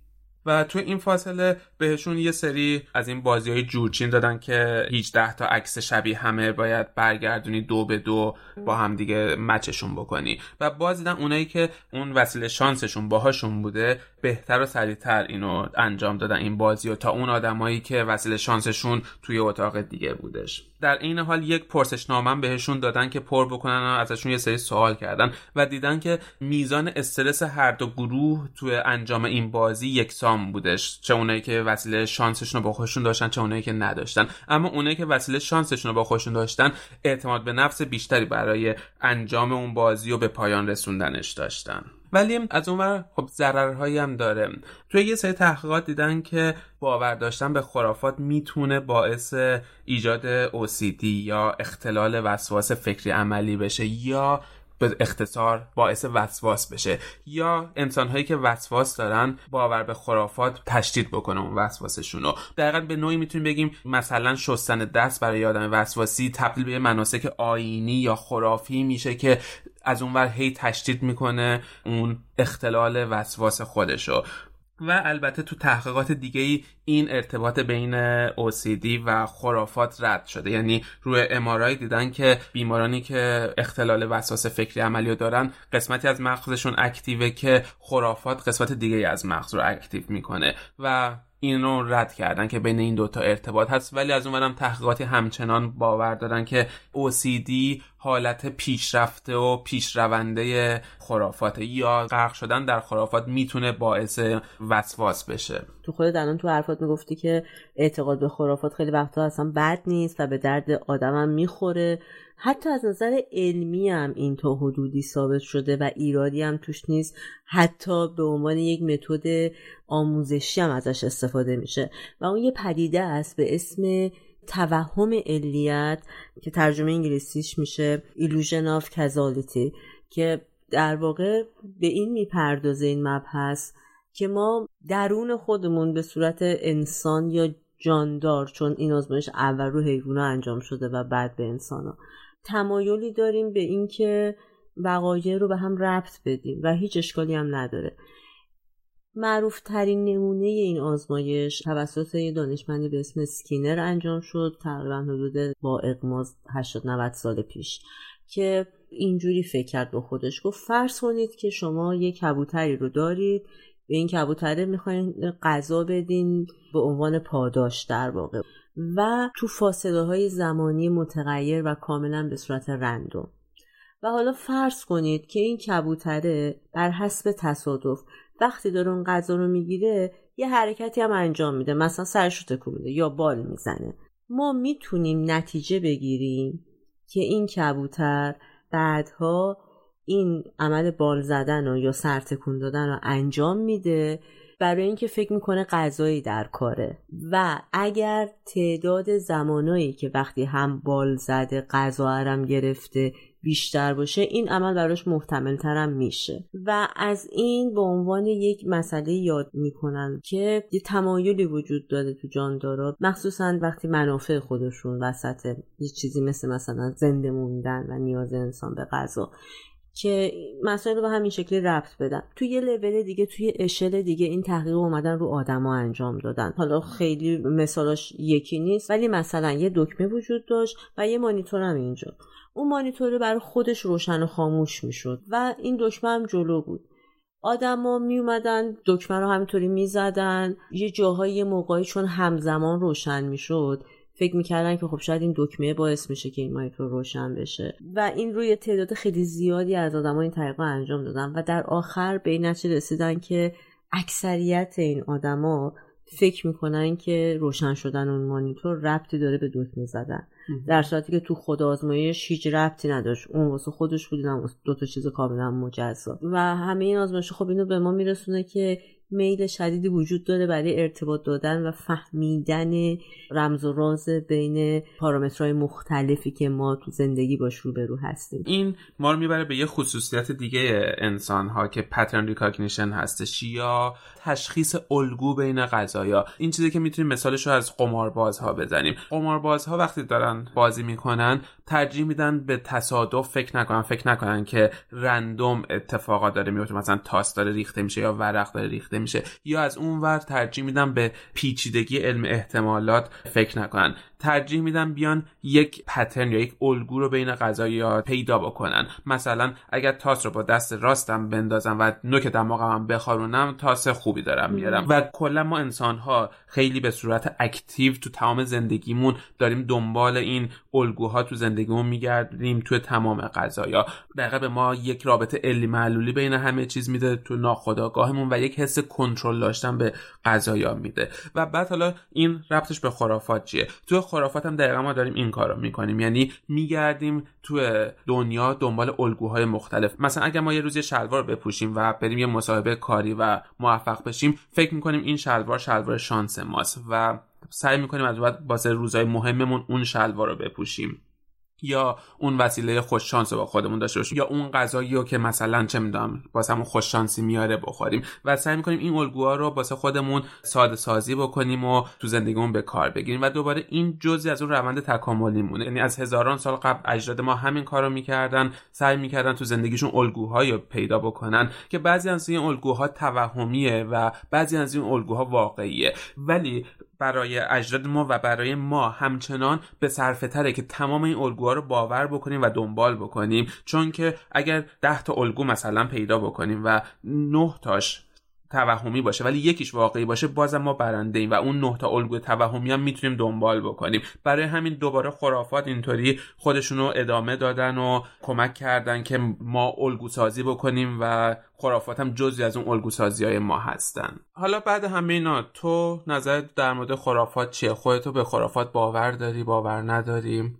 و توی این فاصله بهشون یه سری از این بازی های جورچین دادن که 18 تا عکس شبیه همه باید برگردونی دو به دو با هم دیگه مچشون بکنی. و باز دیدن اونایی که اون وسیله شانسشون باهاشون بوده بهتر و سریعتر اینو انجام دادن این بازی و تا اون آدمایی که وسیله شانسشون توی اتاق دیگه بودش. در این حال یک پرسشنامه بهشون دادن که پر بکنن و ازشون یه سری سوال کردن و دیدن که میزان استرس هر دو گروه توی انجام این بازی یکسان بودش. چه اونایی که وسیله شانسشون رو با خودشون داشتن چه اونایی که نداشتن. اما اونایی که وسیله شانسشون رو با خودشون داشتن اعتماد به نفس بیشتری برای انجام اون بازی و به پایان رسوندنش داشتن. ولی از اونور خب ضررهایی هم داره. توی یه سری تحقیقات دیدن که باور داشتن به خرافات می‌تونه باعث ایجاد OCD یا اختلال وسواس فکری عملی بشه یا به اختصار باعث وسواس بشه. یا انسان هایی که وسواس دارن باور به خرافات تشدید بکنه اون وسواسشون رو دقیقا به نوعی می‌تونیم بگیم مثلا شستن دست برای آدم وسواسی تبدیل به مناسک آینی یا خرافی میشه که از اونور هی تشدید می‌کنه اون اختلال وسواس خودشو. و البته تو تحقیقات دیگه ای این ارتباط بین OCD و خرافات رد شده. یعنی روی امارای دیدن که بیمارانی که اختلال وسواس فکری عملی دارن قسمتی از مغزشون اکتیوه که خرافات قسمت دیگه از مغز رو اکتیو می‌کنه. و این رو رد کردن که بین این دوتا ارتباط هست. ولی از اونورم تحقیقاتی همچنان باور دارن که OCD حالت پیشرفته و پیشرونده خرافات یا غرق شدن در خرافات می‌تونه باعث وسواس بشه. تو خودت الان تو حرفات می‌گفتی که اعتقاد به خرافات خیلی وقتا اصلا بد نیست و به درد آدمم می‌خوره. حتی از نظر علمی هم این تا حدودی ثابت شده و ایرادی هم توش نیست. حتی به عنوان یک متد آموزشی هم ازش استفاده میشه. و اون یه پدیده است به اسم توهم علیت که ترجمه انگلیسیش میشه illusion of causality که در واقع به این می‌پردازه این مبحث که ما درون خودمون به صورت انسان یا جاندار چون این آزمایش اول رو حیوونا انجام شده و بعد به انسان ها تمایلی داریم به اینکه وقایع رو به هم ربط بدیم و هیچ اشکالی هم نداره. معروف ترین نمونه این آزمایش توسط یه دانشمندی به اسم سکینر انجام شد تقریبا حدود با اقماز 80 90 سال پیش که اینجوری فکر کرد با خودش. گفت فرض کنید که شما یه کبوتری رو دارید به این کبوتره می‌خواین غذا بدین به عنوان پاداش در واقع. و تو فاصله های زمانی متغیر و کاملا به صورت رندوم. و حالا فرض کنید که این کبوتره بر حسب تصادف وقتی داره اون غذا رو می‌گیره یه حرکتی هم انجام میده. مثلا سرش رو تکون میده یا بال می‌زنه. ما می‌تونیم نتیجه بگیریم که این کبوتر بعدها این عمل بال زدن و یا سرتکون دادن رو انجام میده برای اینکه فکر می‌کنه غذایی در کاره. و اگر تعداد زمانایی که وقتی هم بال زده غذا هم گرفته بیشتر باشه این عمل براش محتمل ترم میشه. و از این به عنوان یک مسئله یاد می‌کنن که یه تمایلی وجود داره تو جاندارا. مخصوصا وقتی منافع خودشون وسط یه چیزی مثل مثلا زنده موندن و نیاز انسان به غذا. که مسائل رو همین شکلی ربط بدن. توی یه لول دیگه توی اشل دیگه این تحقیق اومدن رو آدما انجام دادن. حالا خیلی مثالاش یکی نیست ولی مثلا یه دکمه وجود داشت و یه مانیتور هم اینجا. اون مانیتور برای خودش روشن و خاموش می‌شد و این دکمه هم جلو بود. آدما می اومدن دکمه رو همینطوری می‌زدن. یه جاهایی موقعی چون همزمان روشن می‌شد فکر می‌کردن که خب شاید این دکمه باعث میشه که این مایکرو روشن بشه. و این روی تعداد خیلی زیادی از آدما این طریقه انجام دادن و در آخر به این نتیجه رسیدن که اکثریت این آدما فکر می‌کنن که روشن شدن اون مانیتور ربطی داره به دکمه زدن. در صورتی که تو خود آزمایش هیچ ربطی نداشت. اون واسه خودش بود دو تا چیز کاملا مجزا. و همه این آزمایش خب اینو به ما میرسونه که میل شدیدی وجود داره برای ارتباط دادن و فهمیدن رمز و راز بین پارامترهای مختلفی که ما تو زندگی باش روبرو هستیم. این ما رو می‌بره به یه خصوصیت دیگه انسان ها که pattern recognition هستش یا تشخیص الگو بین قضایا. این چیزی که می‌تونیم مثالش رو از قماربازها بزنیم. قماربازها وقتی دارن بازی می‌کنن ترجیح میدن به تصادف فکر نکنن. فکر نکنن که رندوم اتفاقات داره میفته مثلا تاس داره ریخته میشه یا ورق داره ریخته میشه. یا از اون ور ترجیح میدن به پیچیدگی علم احتمالات فکر نکنن. ترجیح میدن بیان یک پترن یا یک الگو رو بین غذایا پیدا بکنن. مثلا اگر تاس رو با دست راستم بندازم و نوک دماغم هم بخارونم تاس خوبی دارم میارم. و کلا ما انسان ها خیلی به صورت اکتیو تو تمام زندگیمون داریم دنبال این الگوها تو زندگیمون میگردیم تو تمام غذایا. دقیقا به ما یک رابطه علی معلولی بین همه چیز میده تو ناخودآگاهمون و یک حس کنترل داشتن به غذایا میده. و بعد حالا این ربطش به خرافات چیه؟ تو خرافات هم دقیقا ما داریم این کارو می‌کنیم. یعنی میگردیم تو دنیا دنبال الگوهای مختلف. مثلا اگر ما یه روز شلوار بپوشیم و بریم یه مصاحبه کاری و موفق بشیم فکر می‌کنیم این شلوار شلوار شانس ماست و سعی می‌کنیم از بعد واسه روزهای مهممون اون شلوار رو بپوشیم. یا اون وسیله خوش شانس رو با خودمون داشته باشیم یا اون غذایی رو که مثلا چه می‌دونم واسه همون خوش شانسی میاره بخوریم. و سعی می‌کنیم این الگوها رو واسه خودمون ساده سازی بکنیم و تو زندگیمون به کار بگیریم. و دوباره این جزی از اون روند تکاملی مونه یعنی از هزاران سال قبل اجداد ما همین کارو می‌کردن سعی می‌کردن تو زندگیشون الگوهایی پیدا بکنن که بعضی از این الگوها توهمیه و بعضی از این الگوها واقعیه. ولی برای اجداد ما و برای ما همچنان به صرفه تره که تمام این الگوها رو باور بکنیم و دنبال بکنیم. چون که اگر ده تا الگو مثلا پیدا بکنیم و نه تاش توهمی باشه ولی یکیش واقعی باشه بازم ما برنده ایم و اون نه تا الگوی توهمی هم می‌تونیم دنبال بکنیم. برای همین دوباره خرافات اینطوری خودشون رو ادامه دادن و کمک کردن که ما الگو سازی بکنیم و خرافات هم جزی از اون الگو سازی های ما هستن. حالا بعد همه اینا تو نظرت در مورد خرافات چیه؟ خودتو به خرافات باور داری باور نداری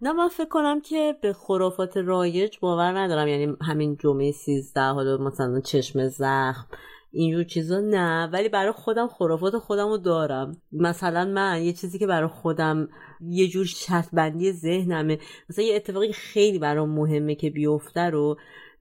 نه من فکر کنم که به خرافات رایج باور ندارم. یعنی همین جمعه سیزده حالا مثلا چشم زخم اینجور چیزا نه ولی برای خودم خرافات خودم رو دارم. مثلا من یه چیزی که برای خودم یه جور شرط بندی ذهنمه مثلا یه اتفاقی خیلی برام مهمه که بیفته رو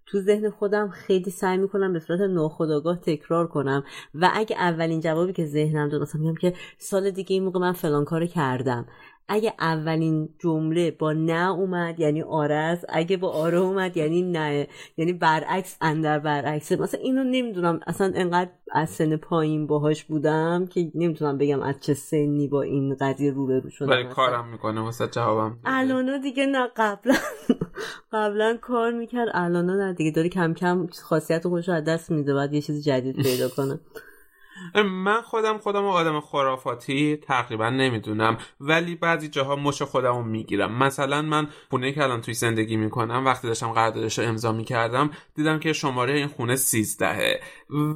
تو ذهن خودم خیلی سعی می‌کنم به صورت ناخودآگاه تکرار کنم. و اگه اولین جوابی که ذهنم داد مثلا میگم که سال دیگه این موقع من فلان کار کردم. اگه اولین جمله با نه اومد یعنی آره است اگه با آره اومد یعنی نه یعنی برعکس اندر برعکسه مثلا اینو نمی‌دونم اصلا انقدر از سن پایین باهاش بودم که نمی‌تونم بگم از چه سنی با این قضیه روبرو شدم. ولی کارم می‌کنه واسه جوابم. الانا دیگه نه قبلا قبلا کار می‌کرد الانا نه دیگه. داره کم کم خاصیت خودش رو از دست میده بعد یه چیز جدید پیدا کنه. من خودم خودم آدم خرافاتی تقریبا نمی‌دونم ولی بعضی جاها مش خودم می‌گیرم. مثلا من خونه که الان توی زندگی می‌کنم وقتی داشتم قراردادش رو امضا می‌کردم دیدم که شماره این خونه سیزدهه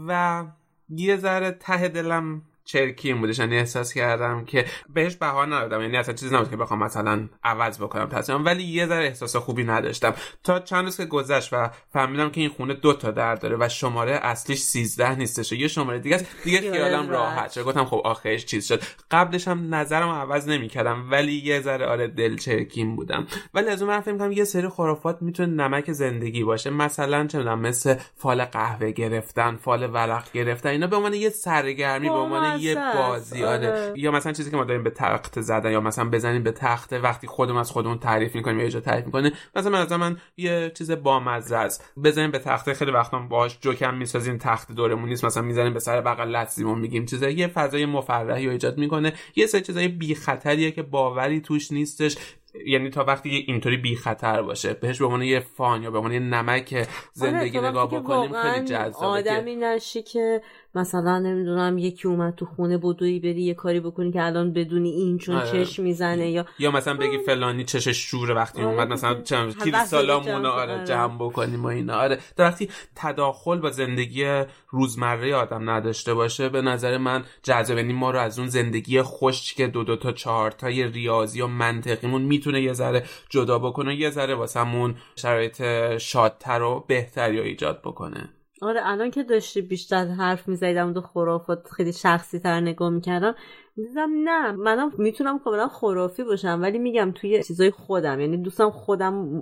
و یه ذره ته دلم چرکی بودش. یعنی احساس کردم که بهش بها ندادم. یعنی اصلا چیزی نبود که بخوام مثلا عوض بکنم تصمیمم. ولی یه ذره احساس خوبی نداشتم. تا چند روز که گذشت و فهمیدم که این خونه دو تا در داره و شماره اصلیش 13 نیستش یه شماره دیگه است دیگه خیالم راحت شد. گفتم خب آخرش چیز شد. قبلش هم نظرم عوض نمی‌کردم ولی یه ذره آره دل چرکیم بودم. ولی از اون فکر می‌کنم یه سری خرافات می‌تونه نمک زندگی باشه. مثلا چه مثل فال قهوه گرفتن فال ورق گرفتن اینا به عنوان یه سرگرمی به عنوان یه بازی آره. یا مثلا چیزی که ما داریم به تخت زدن یا مثلا بزنیم به تخت وقتی خودمون از خودمون تعریف می‌کنیم یا اجا تعریف می‌کنه. مثلا از من یه چیز بامزه است. بزنیم به تخت خیلی وقتا باهاش جوکم می‌سازیم تخت دورمون نیست. مثلا می‌زنیم به سر بغل لطزیمون میگیم چیزا. یه فضای مفرحی رو ایجاد می‌کنه. یه سری چیزای بی خطریه که باوری توش نیستش. یعنی تا وقتی اینطوری بی خطر باشه بهش به عنوان یه فان یا به عنوان یه نمک زندگی آره، نگاه بکنیم خیلی جذابه آدمی نشی که مثلا نمی‌دونم یکی اومد تو خونه بدوی بری یه کاری بکنی که الان بدونی این چون آره. چش می‌زنه یا یا مثلا بگی فلانی چشش شوره وقتی آره. اومد مثلا چند کیل سالامون آره جمع بکنیم و اینا آره در وقتی تداخل با زندگی روزمره آدم نداشته باشه به نظر من جذاب یعنی ما رو از اون زندگی خوش که دو دو تا چهار تای ریاضی و منطقیمون می‌تونه یه ذره جدا بکنه یه ذره واسمون شرایط شادتر و بهتری رو ایجاد بکنه. آره الان که داشتی بیشتر حرف می‌زدم و خرافات خیلی شخصی تر نگاه می‌کردم دیدم نه. منم می‌تونم کاملا خرافی باشم ولی میگم توی چیزای خودم یعنی دوستم خودم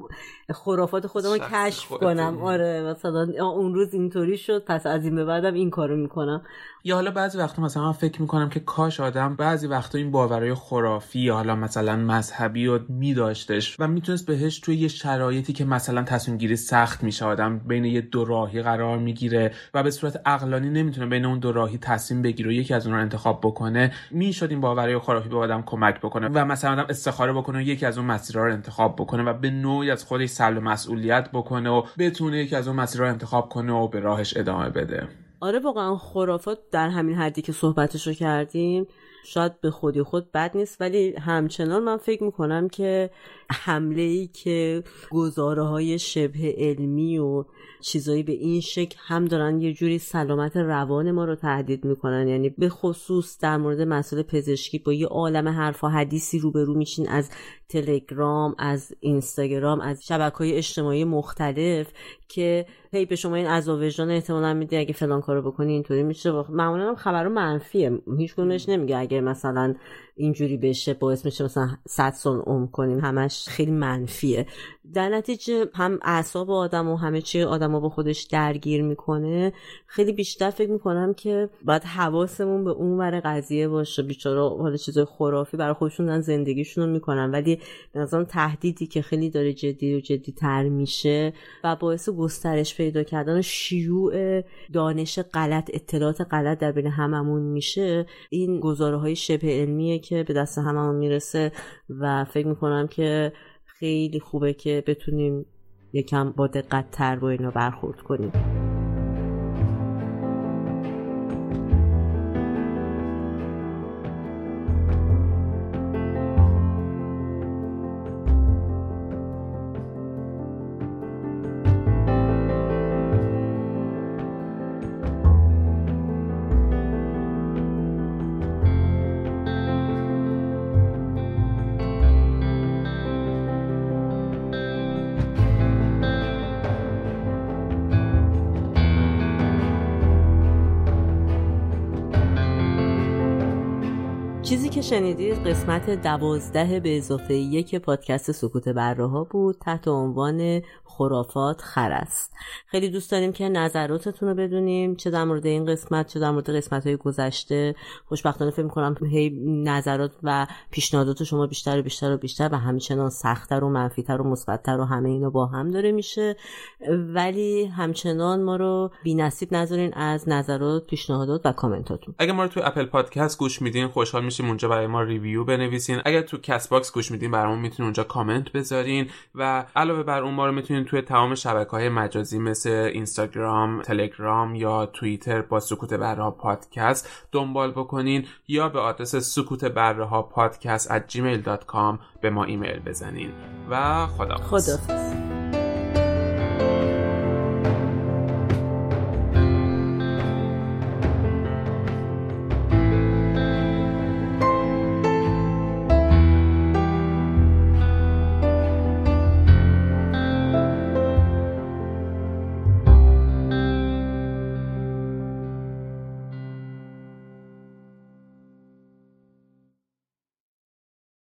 خرافات خودم رو کشف کنم. آره مثلا اون روز اینطوری شد پس از این به بعدم این کارو می‌کنم. یا حالا بعضی وقتا مثلا من فکر می‌کنم که کاش آدم بعضی وقتا این باورهای خرافی یا حالا مثلا مذهبی رو میداشتش و می‌تونست بهش توی یه شرایطی که مثلا تصمیم گیری سخت میشه آدم بین یه دو راهی قرار می‌گیره و به صورت عقلانی نمی‌تونه بین اون دو راهی تصمیم بگیره و یکی از اون رو انتخاب بکنه می‌شد این باورهای خرافی به آدم کمک بکنه و مثلا آدم استخاره بکنه و یکی از اون مسیرها رو انتخاب بکنه و به نوعی از خودش سلب مسئولیت بکنه و بتونه یکی از اون مسیرها رو انتخاب کنه و به راهش ادامه بده. آره واقعا خرافات در همین حدی که صحبتش رو کردیم شاید به خودی خود بد نیست ولی همچنان من فکر می‌کنم که حمله ای که گزاره های شبه علمی و چیزایی به این شکل هم دارن یه جوری سلامت روان ما رو تهدید می‌کنن. یعنی به خصوص در مورد مسئله پزشکی با یه عالم حرف و حدیثی روبرو میشین از تلگرام از اینستاگرام از شبکه های اجتماعی مختلف که هی به شما این عذاب وجدان احتمالا میده اگه فلان کارو بکنی اینطوری میشه. معمولا هم خبر منفیه. هیچ نمیگه اگه مثلا اینجوری بشه باعث میشه مثلا صد سال عمر کنیم همش خیلی منفیه. در نتیجه هم اعصاب آدم و همه چی آدم با خودش درگیر می‌کنه. خیلی بیشتر فکر می‌کنم که باید حواسمون به اون ور قضیه باشه. بیچاره حالا چیزای خرافی برای خودشون زندگیشون رو می‌کنن. ولی نظام تهدیدی که خیلی داره جدی و جدی تر میشه و باعث گسترش پیدا کردن شیوع دانش غلط اطلاعات غلط در بین هممون میشه این گزاره های شبه علمیه که به دست هممون می‌رسه و فکر می‌کنم که خیلی خوبه که بتونیم یکم با دقت تر با اینا برخورد کنیم. شنیدید قسمت دوازده به اضافه یک پادکست سکوت ها بود تحت عنوان خرافات خر است خیلی دوست داریم که نظراتتون رو بدونیم چه در مورد این قسمت چه در مورد قسمت های گذشته. خوشبختانه فکر می‌کنم هی نظرات و پیشنهادات شما بیشتر و بیشتر و بیشتر و همچنان سختتر و منفیتر و مثبتتر و همه اینا با هم داره میشه. ولی همچنان ما رو بی نصیب نذارین از نظرات پیشنهادات و کامنتاتون. اگه ما رو تو Apple Podcast گوش میدین خوشحال میشیم اونجا برای ما review بنویسین. اگر تو Castbox گوش میدین برامون می‌تونین اونجا کامنت بذارین و علاوه بر اون ما رو می‌تونین توی تمام شبکه های مجازی مثل اینستاگرام، تلگرام یا توییتر با سکوت بره‌ها پادکست دنبال بکنین یا به آدرس سکوت بره‌ها پادکست at gmail.com به ما ایمیل بزنین. و خدا خدا